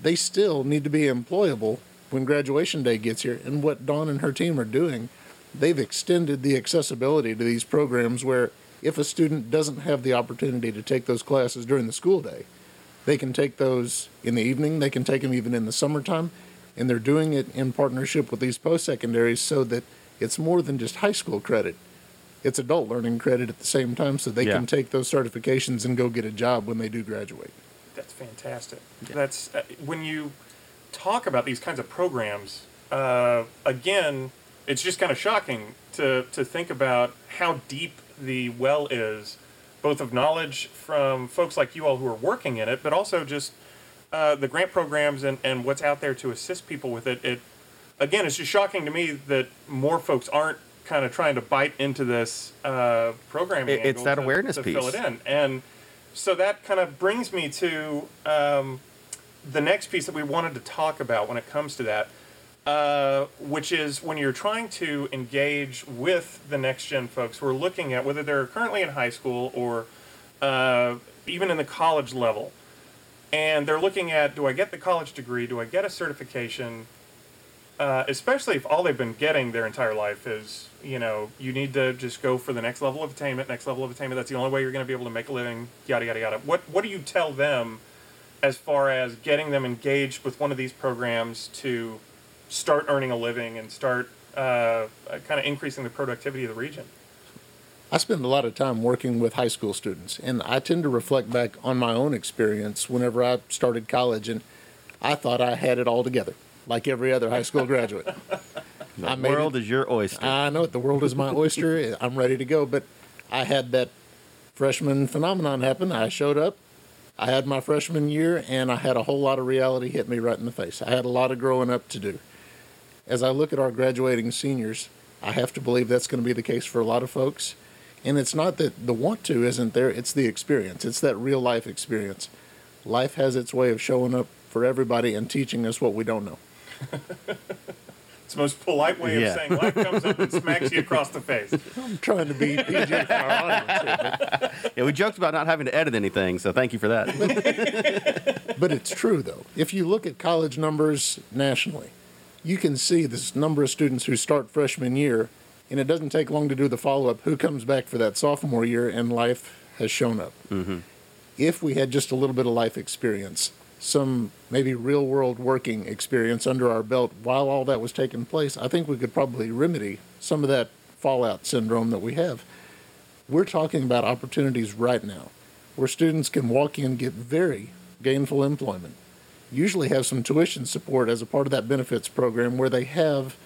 They still need to be employable when graduation day gets here. And what Dawn and her team are doing, they've extended the accessibility to these programs where if a student doesn't have the opportunity to take those classes during the school day, they can take those in the evening, they can take them even in the summertime, and they're doing it in partnership with these post secondaries so that it's more than just high school credit. It's adult learning credit at the same time so they
Yeah.
can take those certifications and go get a job when they do graduate.
That's fantastic. That's uh, when you talk about these kinds of programs. Uh, again, it's just kind of shocking to to think about how deep the well is, both of knowledge from folks like you all who are working in it, but also just uh, the grant programs and, and what's out there to assist people with it. It again, it's just shocking to me that more folks aren't kind of trying to bite into this uh, programming.
It- it's that
to-
awareness
to fill it in, and so that kind of brings me to um, the next piece that we wanted to talk about when it comes to that, uh, which is when you're trying to engage with the next gen folks who are looking at whether they're currently in high school or uh, even in the college level, and they're looking at do I get the college degree? Do I get a certification? Uh, especially if all they've been getting their entire life is, you know, you need to just go for the next level of attainment, next level of attainment. That's the only way you're going to be able to make a living. Yada yada yada. What what do you tell them, as far as getting them engaged with one of these programs to start earning a living and start uh, kind of increasing the productivity of the region?
I spend a lot of time working with high school students, and I tend to reflect back on my own experience whenever I started college. And I thought I had it all together, like every other high school graduate.
The
I made
world
it.
is your oyster.
I know it. The world is my oyster. I'm ready to go. But I had that freshman phenomenon happen. I showed up. I had my freshman year, and I had a whole lot of reality hit me right in the face. I had a lot of growing up to do. As I look at our graduating seniors, I have to believe that's going to be the case for a lot of folks. And it's not that the want to isn't there, it's the experience. It's that real life experience. Life has its way of showing up for everybody and teaching us what we don't know.
It's the most polite way
Yeah.
of saying life comes up and smacks you across the face.
I'm trying to be PG for our audience here, but
yeah, we joked about not having to edit anything, so thank you for that.
But it's true, though. If you look at college numbers nationally, you can see this number of students who start freshman year, and it doesn't take long to do the follow up who comes back for that sophomore year, and life has shown up. Mm-hmm. If we had just a little bit of life experience, some maybe real world working experience under our belt while all that was taking place, I think we could probably remedy some of that fallout syndrome that we have. We're talking about opportunities right now where students can walk in, get very gainful employment, usually have some tuition support as a part of that benefits program where they have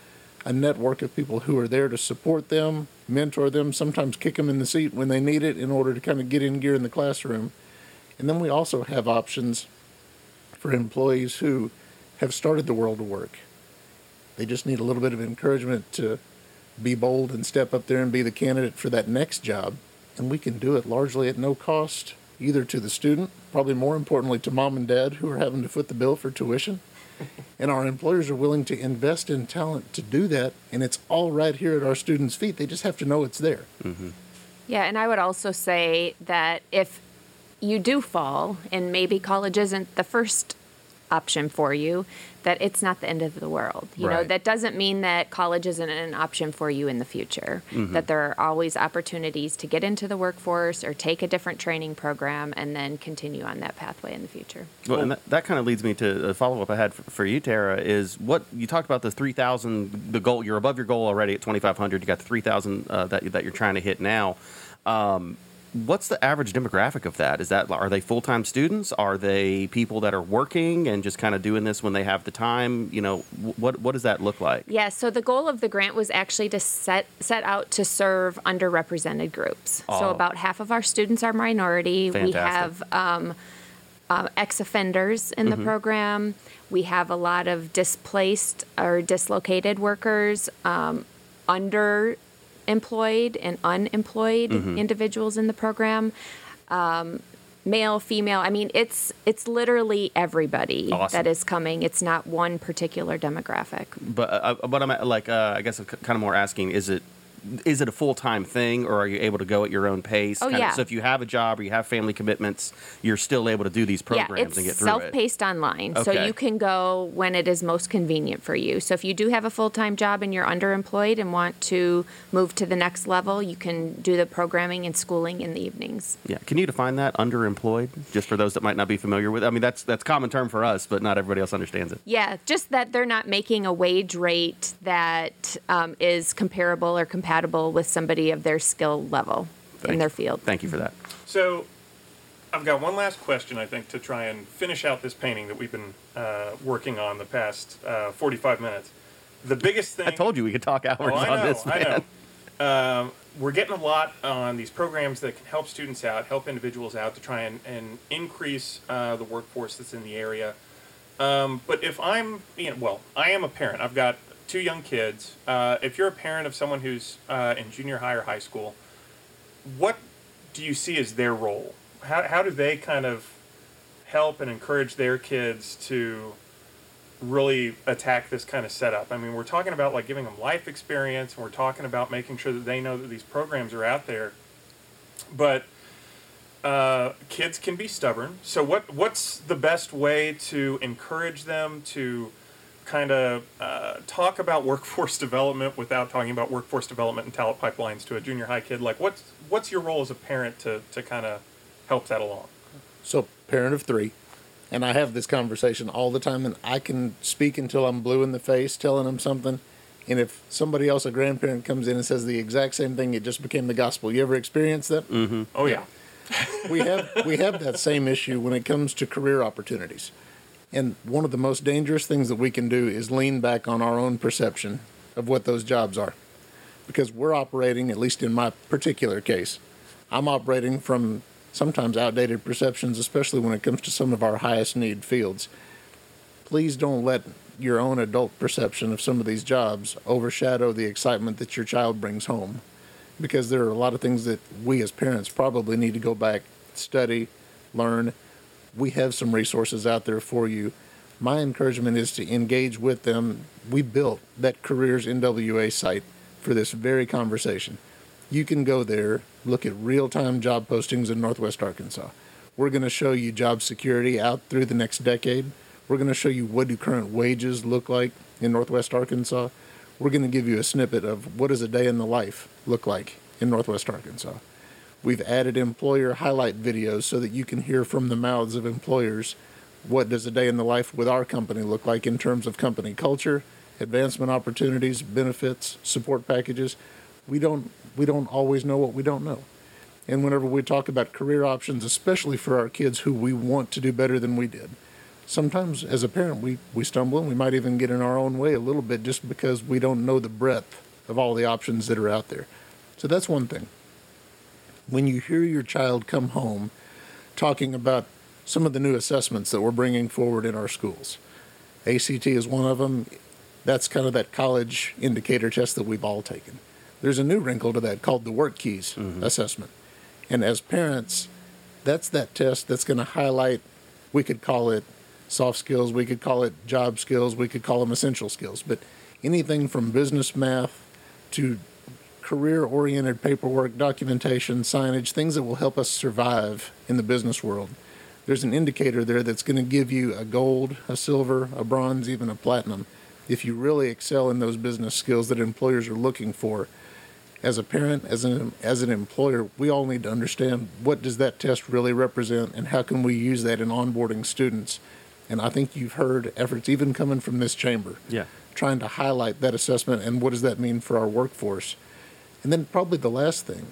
a network of people who are there to support them, mentor them, sometimes kick them in the seat when they need it in order to kind of get in gear in the classroom. And then we also have options for employees who have started the world of work. They just need a little bit of encouragement to be bold and step up there and be the candidate for that next job. And we can do it largely at no cost, either to the student, probably more importantly to mom and dad who are having to foot the bill for tuition. And our employers are willing to invest in talent to do that. And it's all right here at our students' feet. They just have to know it's there. Mm-hmm.
Yeah, and I would also say that if you do fall and maybe college isn't the first option for you, that it's not the end of the world. You know, that doesn't mean that college isn't an option for you in the future. That there are always opportunities to get into the workforce or take a different training program and then continue on that pathway in the future.
Well, and that, that kind of leads me to a follow up I had for, for you, Tara. Is what you talked about the three thousand, the goal. You're above your goal already at twenty five hundred. You got the three thousand uh, that that you're trying to hit now. Um, what's the average demographic of that? Is that are they full time students? Are they people that are working and just kind of doing this when they have the time? You know, what what does that look like?
Yeah, so the goal of the grant was actually to set set out to serve underrepresented groups. So
Oh.
about half of our students are minority.
Fantastic.
We have um, uh, ex-offenders in the program. We have a lot of displaced or dislocated workers, um, underemployed and unemployed individuals in the program. Um, male, female. I mean, it's it's literally everybody
Awesome.
that is coming. It's not one particular demographic.
But uh, uh, what I'm like, uh, I guess I'm kind of more asking: is it is it a full time thing, or are you able to go at your own pace?
Oh, yeah.
So if you have a job or you have family commitments, you're still able to do these programs
yeah, it's
and get through it.
self-paced online, so you can go when it is most convenient for you. So if you do have a full-time job and you're underemployed and want to move to the next level, you can do the programming and schooling in the evenings.
Yeah, can you define that underemployed, just for those that might not be familiar with? it? I mean, that's that's common term for us, but not everybody else understands it.
Yeah, just that they're not making a wage rate that um, is comparable or compatible with somebody of their skill level
Thank
in their
you.
field.
Thank you for that.
So, I've got one last question, I think, to try and finish out this painting that we've been uh, working on the past uh, 45 minutes. The biggest thing.
I told you we could talk hours
Oh, I
on this, man.
I know. Um, we're getting a lot on these programs that can help students out, help individuals out to try and, and increase uh, the workforce that's in the area. Um, but if I'm, you know, well, I am a parent. I've got two young kids. Uh, if you're a parent of someone who's uh, in junior high or high school, what do you see as their role? How, how do they kind of help and encourage their kids to really attack this kind of setup. I mean, we're talking about like giving them life experience, and we're talking about making sure that they know that these programs are out there. But uh, kids can be stubborn. So, what what's the best way to encourage them to kind of uh, talk about workforce development without talking about workforce development and talent pipelines to a junior high kid? Like, what's what's your role as a parent to to kind of help that along?
So, parent of three, and I have this conversation all the time, and I can speak until I'm blue in the face telling them something. And if somebody else, a grandparent, comes in and says the exact same thing, it just became the gospel. You ever experienced that?
Oh yeah.
we have we have that same issue when it comes to career opportunities. And one of the most dangerous things that we can do is lean back on our own perception of what those jobs are. Because we're operating, at least in my particular case, I'm operating from sometimes outdated perceptions, especially when it comes to some of our highest need fields. Please don't let your own adult perception of some of these jobs overshadow the excitement that your child brings home. Because there are a lot of things that we as parents probably need to go back, study, learn. We have some resources out there for you. My encouragement is to engage with them. We built that Careers NWA site for this very conversation. You can go there, look at real time job postings in Northwest Arkansas. We're going to show you job security out through the next decade. We're going to show you what do current wages look like in Northwest Arkansas. We're going to give you a snippet of what does a day in the life look like in Northwest Arkansas. We've added employer highlight videos so that you can hear from the mouths of employers what does a day in the life with our company look like in terms of company culture, advancement opportunities, benefits, support packages. We don't we don't always know what we don't know. And whenever we talk about career options, especially for our kids who we want to do better than we did, sometimes as a parent we, we stumble and we might even get in our own way a little bit just because we don't know the breadth of all the options that are out there. So that's one thing. When you hear your child come home talking about some of the new assessments that we're bringing forward in our schools, ACT is one of them. That's kind of that college indicator test that we've all taken. There's a new wrinkle to that called the work keys mm-hmm. assessment. And as parents, that's that test that's going to highlight, we could call it soft skills, we could call it job skills, we could call them essential skills, but anything from business math to career oriented paperwork, documentation, signage, things that will help us survive in the business world. There's an indicator there that's going to give you a gold, a silver, a bronze, even a platinum if you really excel in those business skills that employers are looking for. As a parent, as an as an employer, we all need to understand what does that test really represent and how can we use that in onboarding students. And I think you've heard efforts even coming from this chamber
Yeah.
trying to highlight that assessment and what does that mean for our workforce. And then probably the last thing,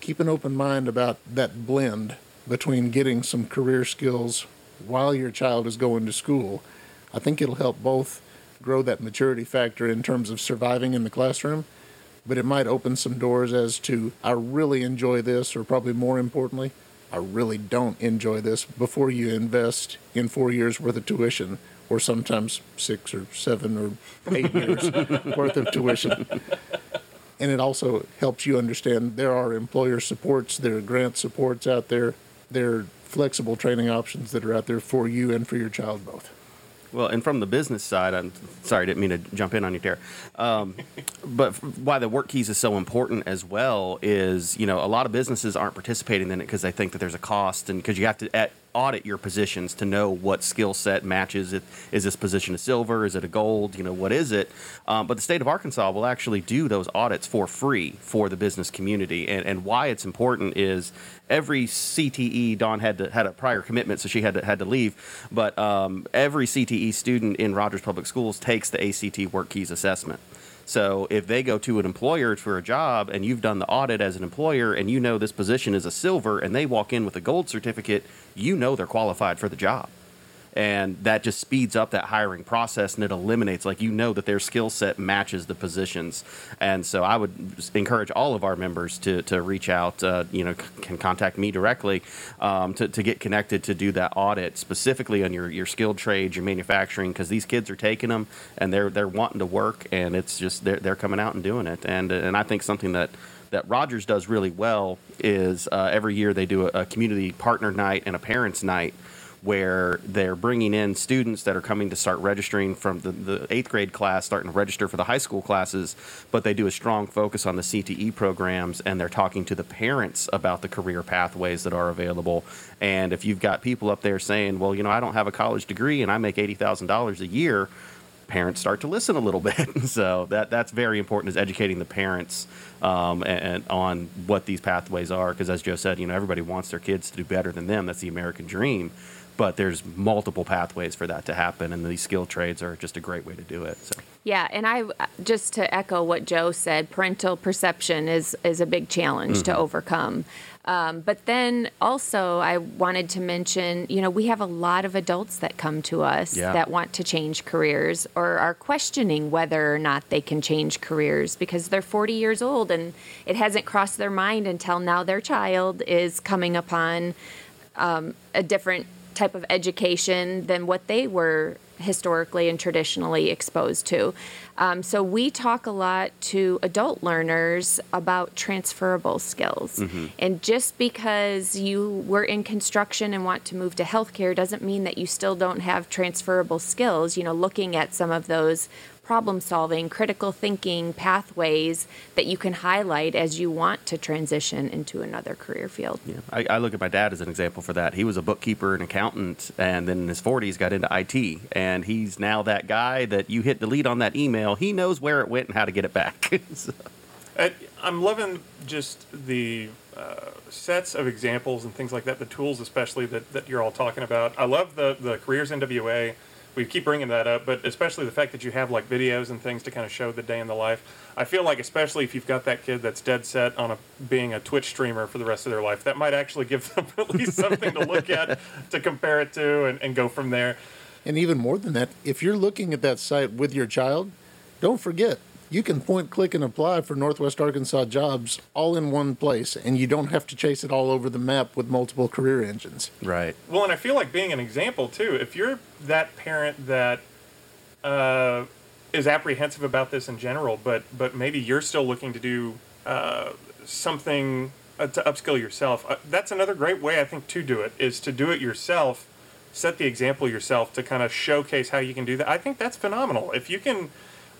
keep an open mind about that blend between getting some career skills while your child is going to school. I think it'll help both grow that maturity factor in terms of surviving in the classroom, but it might open some doors as to I really enjoy this, or probably more importantly, I really don't enjoy this before you invest in four years worth of tuition or sometimes six or seven or eight years worth of tuition. And it also helps you understand there are employer supports, there are grant supports out there, there are flexible training options that are out there for you and for your child both.
Well, and from the business side, I'm sorry, I didn't mean to jump in on you, Tara. Um, but why the work keys is so important as well is, you know, a lot of businesses aren't participating in it because they think that there's a cost and because you have to at, audit your positions to know what skill set matches. Is this position a silver? Is it a gold? You know, what is it? Um, but the state of Arkansas will actually do those audits for free for the business community. And, and why it's important is every CTE, Dawn had to, had a prior commitment, so she had to, had to leave. But um, every CTE student in Rogers Public Schools takes the ACT Work Keys assessment. So if they go to an employer for a job and you've done the audit as an employer and you know this position is a silver and they walk in with a gold certificate, you know they're qualified for the job. And that just speeds up that hiring process and it eliminates, like, you know, that their skill set matches the positions. And so I would encourage all of our members to, to reach out, uh, you know, c- can contact me directly um, to, to get connected to do that audit specifically on your, your skilled trades, your manufacturing, because these kids are taking them and they're, they're wanting to work and it's just, they're, they're coming out and doing it. And, and I think something that, that Rogers does really well is uh, every year they do a, a community partner night and a parents night where they're bringing in students that are coming to start registering from the, the eighth grade class, starting to register for the high school classes, but they do a strong focus on the CTE programs and they're talking to the parents about the career pathways that are available. And if you've got people up there saying, well, you know, I don't have a college degree and I make $80,000 a year, parents start to listen a little bit. so that that's very important is educating the parents um, and, and on what these pathways are. Because as Joe said, you know everybody wants their kids to do better than them. That's the American dream. But there's multiple pathways for that to happen, and these skill trades are just a great way to do it. So
Yeah, and I just to echo what Joe said, parental perception is is a big challenge to overcome. Um, but then also, I wanted to mention, you know, we have a lot of adults that come to us
Yeah.
that want to change careers or are questioning whether or not they can change careers because they're 40 years old and it hasn't crossed their mind until now their child is coming upon um, a different type of education than what they were historically and traditionally exposed to. Um, so we talk a lot to adult learners about transferable skills. And just because you were in construction and want to move to healthcare doesn't mean that you still don't have transferable skills. You know, looking at some of those problem solving, critical thinking pathways that you can highlight as you want to transition into another career field.
Yeah, I, I look at my dad as an example for that. He was a bookkeeper and accountant, and then in his 40s got into IT, and he's now that guy that you hit delete on that email. He knows where it went and how to get it back. So-
Uh, I'm loving just the uh, sets of examples and things like that, the tools especially that, that you're all talking about. I love the, the careers NWA. We keep bringing that up, but especially the fact that you have like videos and things to kind of show the day in the life. I feel like, especially if you've got that kid that's dead set on a, being a Twitch streamer for the rest of their life, that might actually give them at least something to look at to compare it to and, and go from there.
And even more than that, if you're looking at that site with your child, don't forget you can point, click, and apply for Northwest Arkansas jobs all in one place, and you don't have to chase it all over the map with multiple career engines.
right.
Well, and I feel like being an example too. If you're that parent that uh, is apprehensive about this in general, but but maybe you're still looking to do uh, something uh, to upskill yourself, uh, that's another great way I think to do it is to do it yourself. Set the example yourself to kind of showcase how you can do that. I think that's phenomenal. If you can,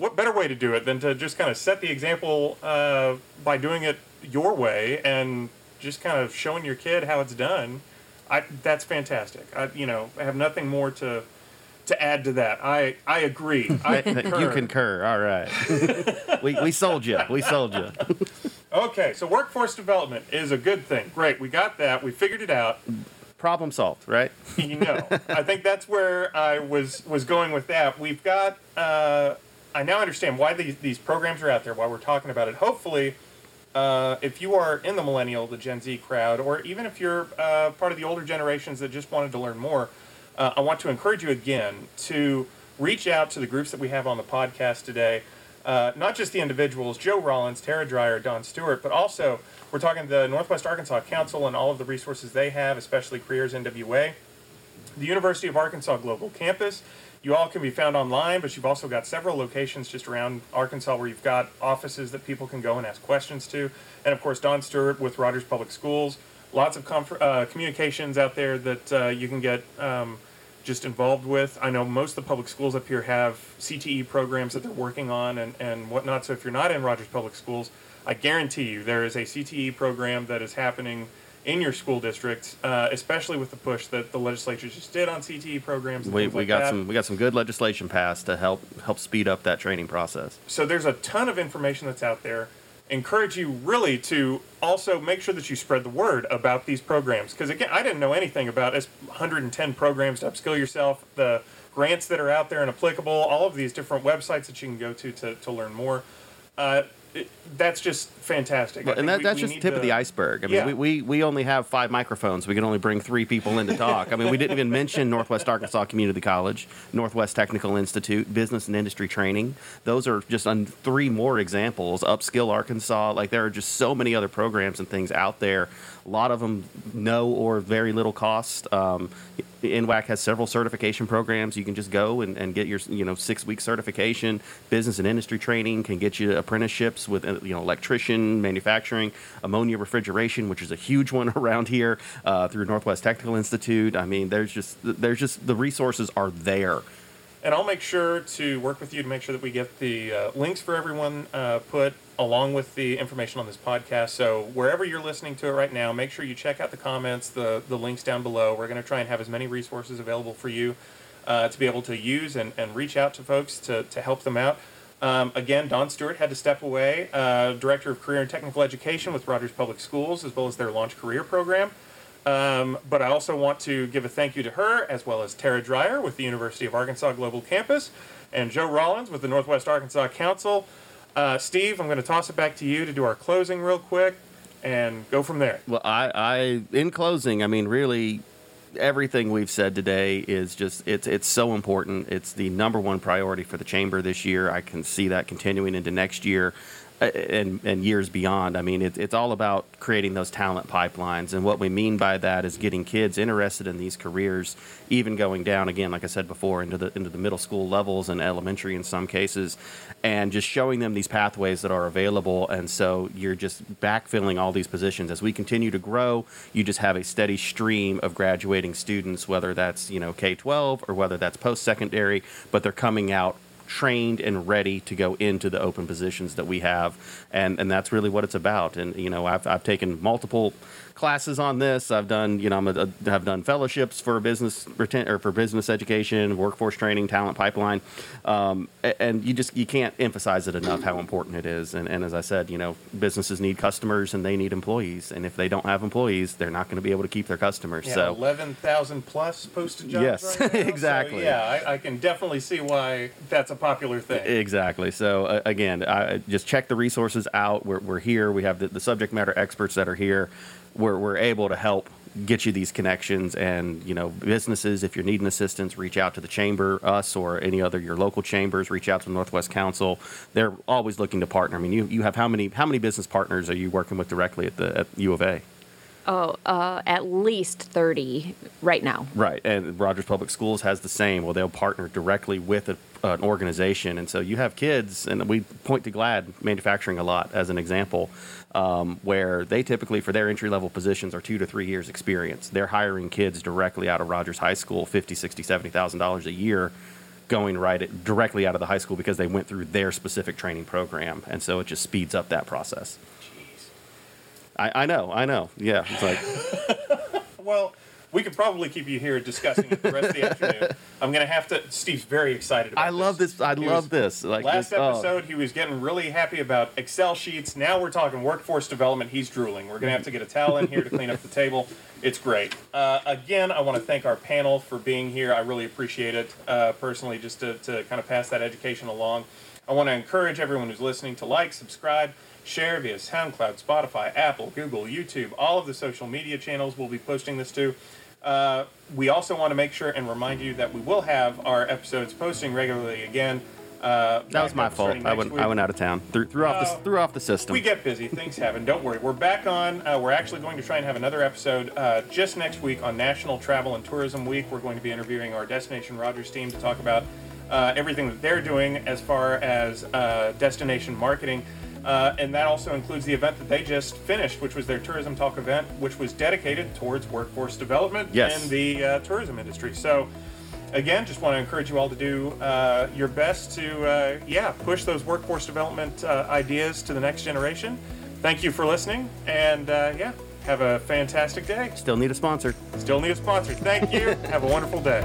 what better way to do it than to just kind of set the example uh, by doing it your way and just kind of showing your kid how it's done. I that's fantastic. I you know I have nothing more to to add to that. I I agree. I concur.
You concur. All right. we, we sold you. We sold you.
Okay, so workforce development is a good thing. Great, we got that. We figured it out.
Problem solved, right?
You know, I think that's where I was was going with that. We've got. Uh, I now understand why these these programs are out there. Why we're talking about it. Hopefully. Uh, if you are in the millennial, the Gen Z crowd, or even if you're uh, part of the older generations that just wanted to learn more, uh, I want to encourage you again to reach out to the groups that we have on the podcast today. Uh, not just the individuals, Joe Rollins, Tara Dryer, Dawn Stewart, but also we're talking the Northwest Arkansas Council and all of the resources they have, especially Careers NWA the University of Arkansas Global Campus. You all can be found online, but you've also got several locations just around Arkansas where you've got offices that people can go and ask questions to. And of course, Dawn Stewart with Rogers Public Schools. Lots of uh, communications out there that uh, you can get um, just involved with. I know most of the public schools up here have CTE programs that they're working on and, and whatnot. So if you're not in Rogers Public Schools, I guarantee you there is a CTE program that is happening in your school district, uh, especially with the push that the legislature just did on CTE programs.
We, we
like
got
that.
some we got some good legislation passed to help help speed up that training process.
So there's a ton of information that's out there. Encourage you really to also make sure that you spread the word about these programs because again, I didn't know anything about as 110 programs to upskill yourself, the grants that are out there and applicable, all of these different websites that you can go to to, to learn more. Uh, it, that's just fantastic.
Well, and that,
we-
that's
we
just the tip of the iceberg. I mean,
Yeah.
we, we, we only have five microphones. We can only bring three people in to talk. I mean, we didn't even mention Northwest Arkansas Community College, Northwest Technical Institute, Business and Industry Training. Those are just on three more examples. Upskill Arkansas. Like, there are just so many other programs and things out there. A lot of them no or very little cost. Um, NWAC has several certification programs. You can just go and, and get your you know six week certification. Business and industry training can get you apprenticeships with you know manufacturing, ammonia refrigeration, which is a huge one around here uh, through Northwest Technical Institute. I mean, there's just there's just the resources are there.
And I'll make sure to work with you to make sure that we get the uh, links for everyone uh, put along with the information on this podcast. So wherever you're listening to it right now, make sure you check out the comments, the the links down below. We're going to try and have as many resources available for you uh, to be able to use and, and reach out to folks to, to help them out. Um, again, Dawn Stewart had to step away, uh, Director of Career and Technical Education with Rogers Public Schools, as well as their Launch Career Program. Um, but I also want to give a thank you to her, as well as Tara Dryer with the University of Arkansas Global Campus, and Joe Rollins with the Northwest Arkansas Council. Uh, Steve, I'm going to toss it back to you to do our closing real quick and go from there.
Well, I, I, in closing, I mean, really, everything we've said today is just it's it's so important. It's the number one priority for the chamber this year. I can see that continuing into next year. Uh, And, and years beyond. I mean, it, it's all about creating those talent pipelines. And what we mean by that is getting kids interested in these careers, even going down, again, like I said before, into the, into the middle school levels and elementary in some cases, and just showing them these pathways that are available. And so you're just backfilling all these positions. As we continue to grow, you just have a steady stream of graduating students, whether that's, you know, K 12 or whether that's post secondary, but they're coming out trained and ready to go into the open positions that we have. And and that's really what it's about. And you know I've, I've taken multiple classes on this I've done you know I'm a, have done fellowships for business or for business education workforce training talent pipeline um, and you just you can't emphasize it enough how important it is and, and as I said you know businesses need customers and they need employees and if they don't have employees they're not going to be able to keep their customers
Yeah,
so
11,000 plus posted jobs
Yes,
right now. So,
exactly.
yeah, I, I can definitely see why that's a popular thing.
Exactly. So uh, again, I, just check the resources out. We're, we're here. We have the, the subject matter experts that are here. We're, we're able to help get you these connections and you know businesses if you're needing assistance reach out to the chamber us or any other your local chambers reach out to the northwest council. They're always looking to partner. I mean you, you have how many how many business partners are you working with directly at the at u of a
Oh, uh, at least 30 right now.
Right, and Rogers Public Schools has the same. Well, they'll partner directly with a, an organization, and so you have kids, and we point to Glad Manufacturing a lot as an example, um, where they typically for their entry level positions are two to three years experience. They're hiring kids directly out of Rogers High School, fifty, sixty, seventy thousand dollars a year, going right at, directly out of the high school because they went through their specific training program, and so it just speeds up that process. I, I know, I know, yeah. It's like
Well, we could probably keep you here discussing it the rest of the afternoon. I'm going to have to. Steve's very excited about
I love this. I
He
love
was-
this. Like
Last
this, oh.
episode, he was getting really happy about Excel sheets. Now we're talking workforce development. He's drooling. We're going to have to get a towel in here to clean up the table. It's great. Uh, again, I want to thank our panel for being here. I really appreciate it uh, personally, just to, to kind of pass that education along. I want to encourage everyone who's listening to like, subscribe, share via SoundCloud, Spotify, Apple, Google, YouTube, all of the social media channels we'll be posting this to. Uh, we also want to make sure and remind you that we will have our episodes posting regularly again. Uh,
That was my fault. I went. I went out of town. Threw, threw off
Oh.
the threw off the system.
We get busy. Things happen. Don't worry. We're back on. Uh, we're actually going to try and have another episode uh, just next week on National Travel and Tourism Week. We're going to be interviewing our Destination Rogers team to talk about uh, everything that they're doing as far as uh, destination marketing. Uh, and that also includes the event that they just finished, which was their Tourism Talk event, which was dedicated towards workforce development
Yes.
and the uh, tourism industry. So, again, just want to encourage you all to do uh, your best to, uh, yeah, push those workforce development uh, ideas to the next generation. Thank you for listening, and uh, yeah, have a fantastic day.
Still need a sponsor.
Still need a sponsor. Thank you. have a wonderful day.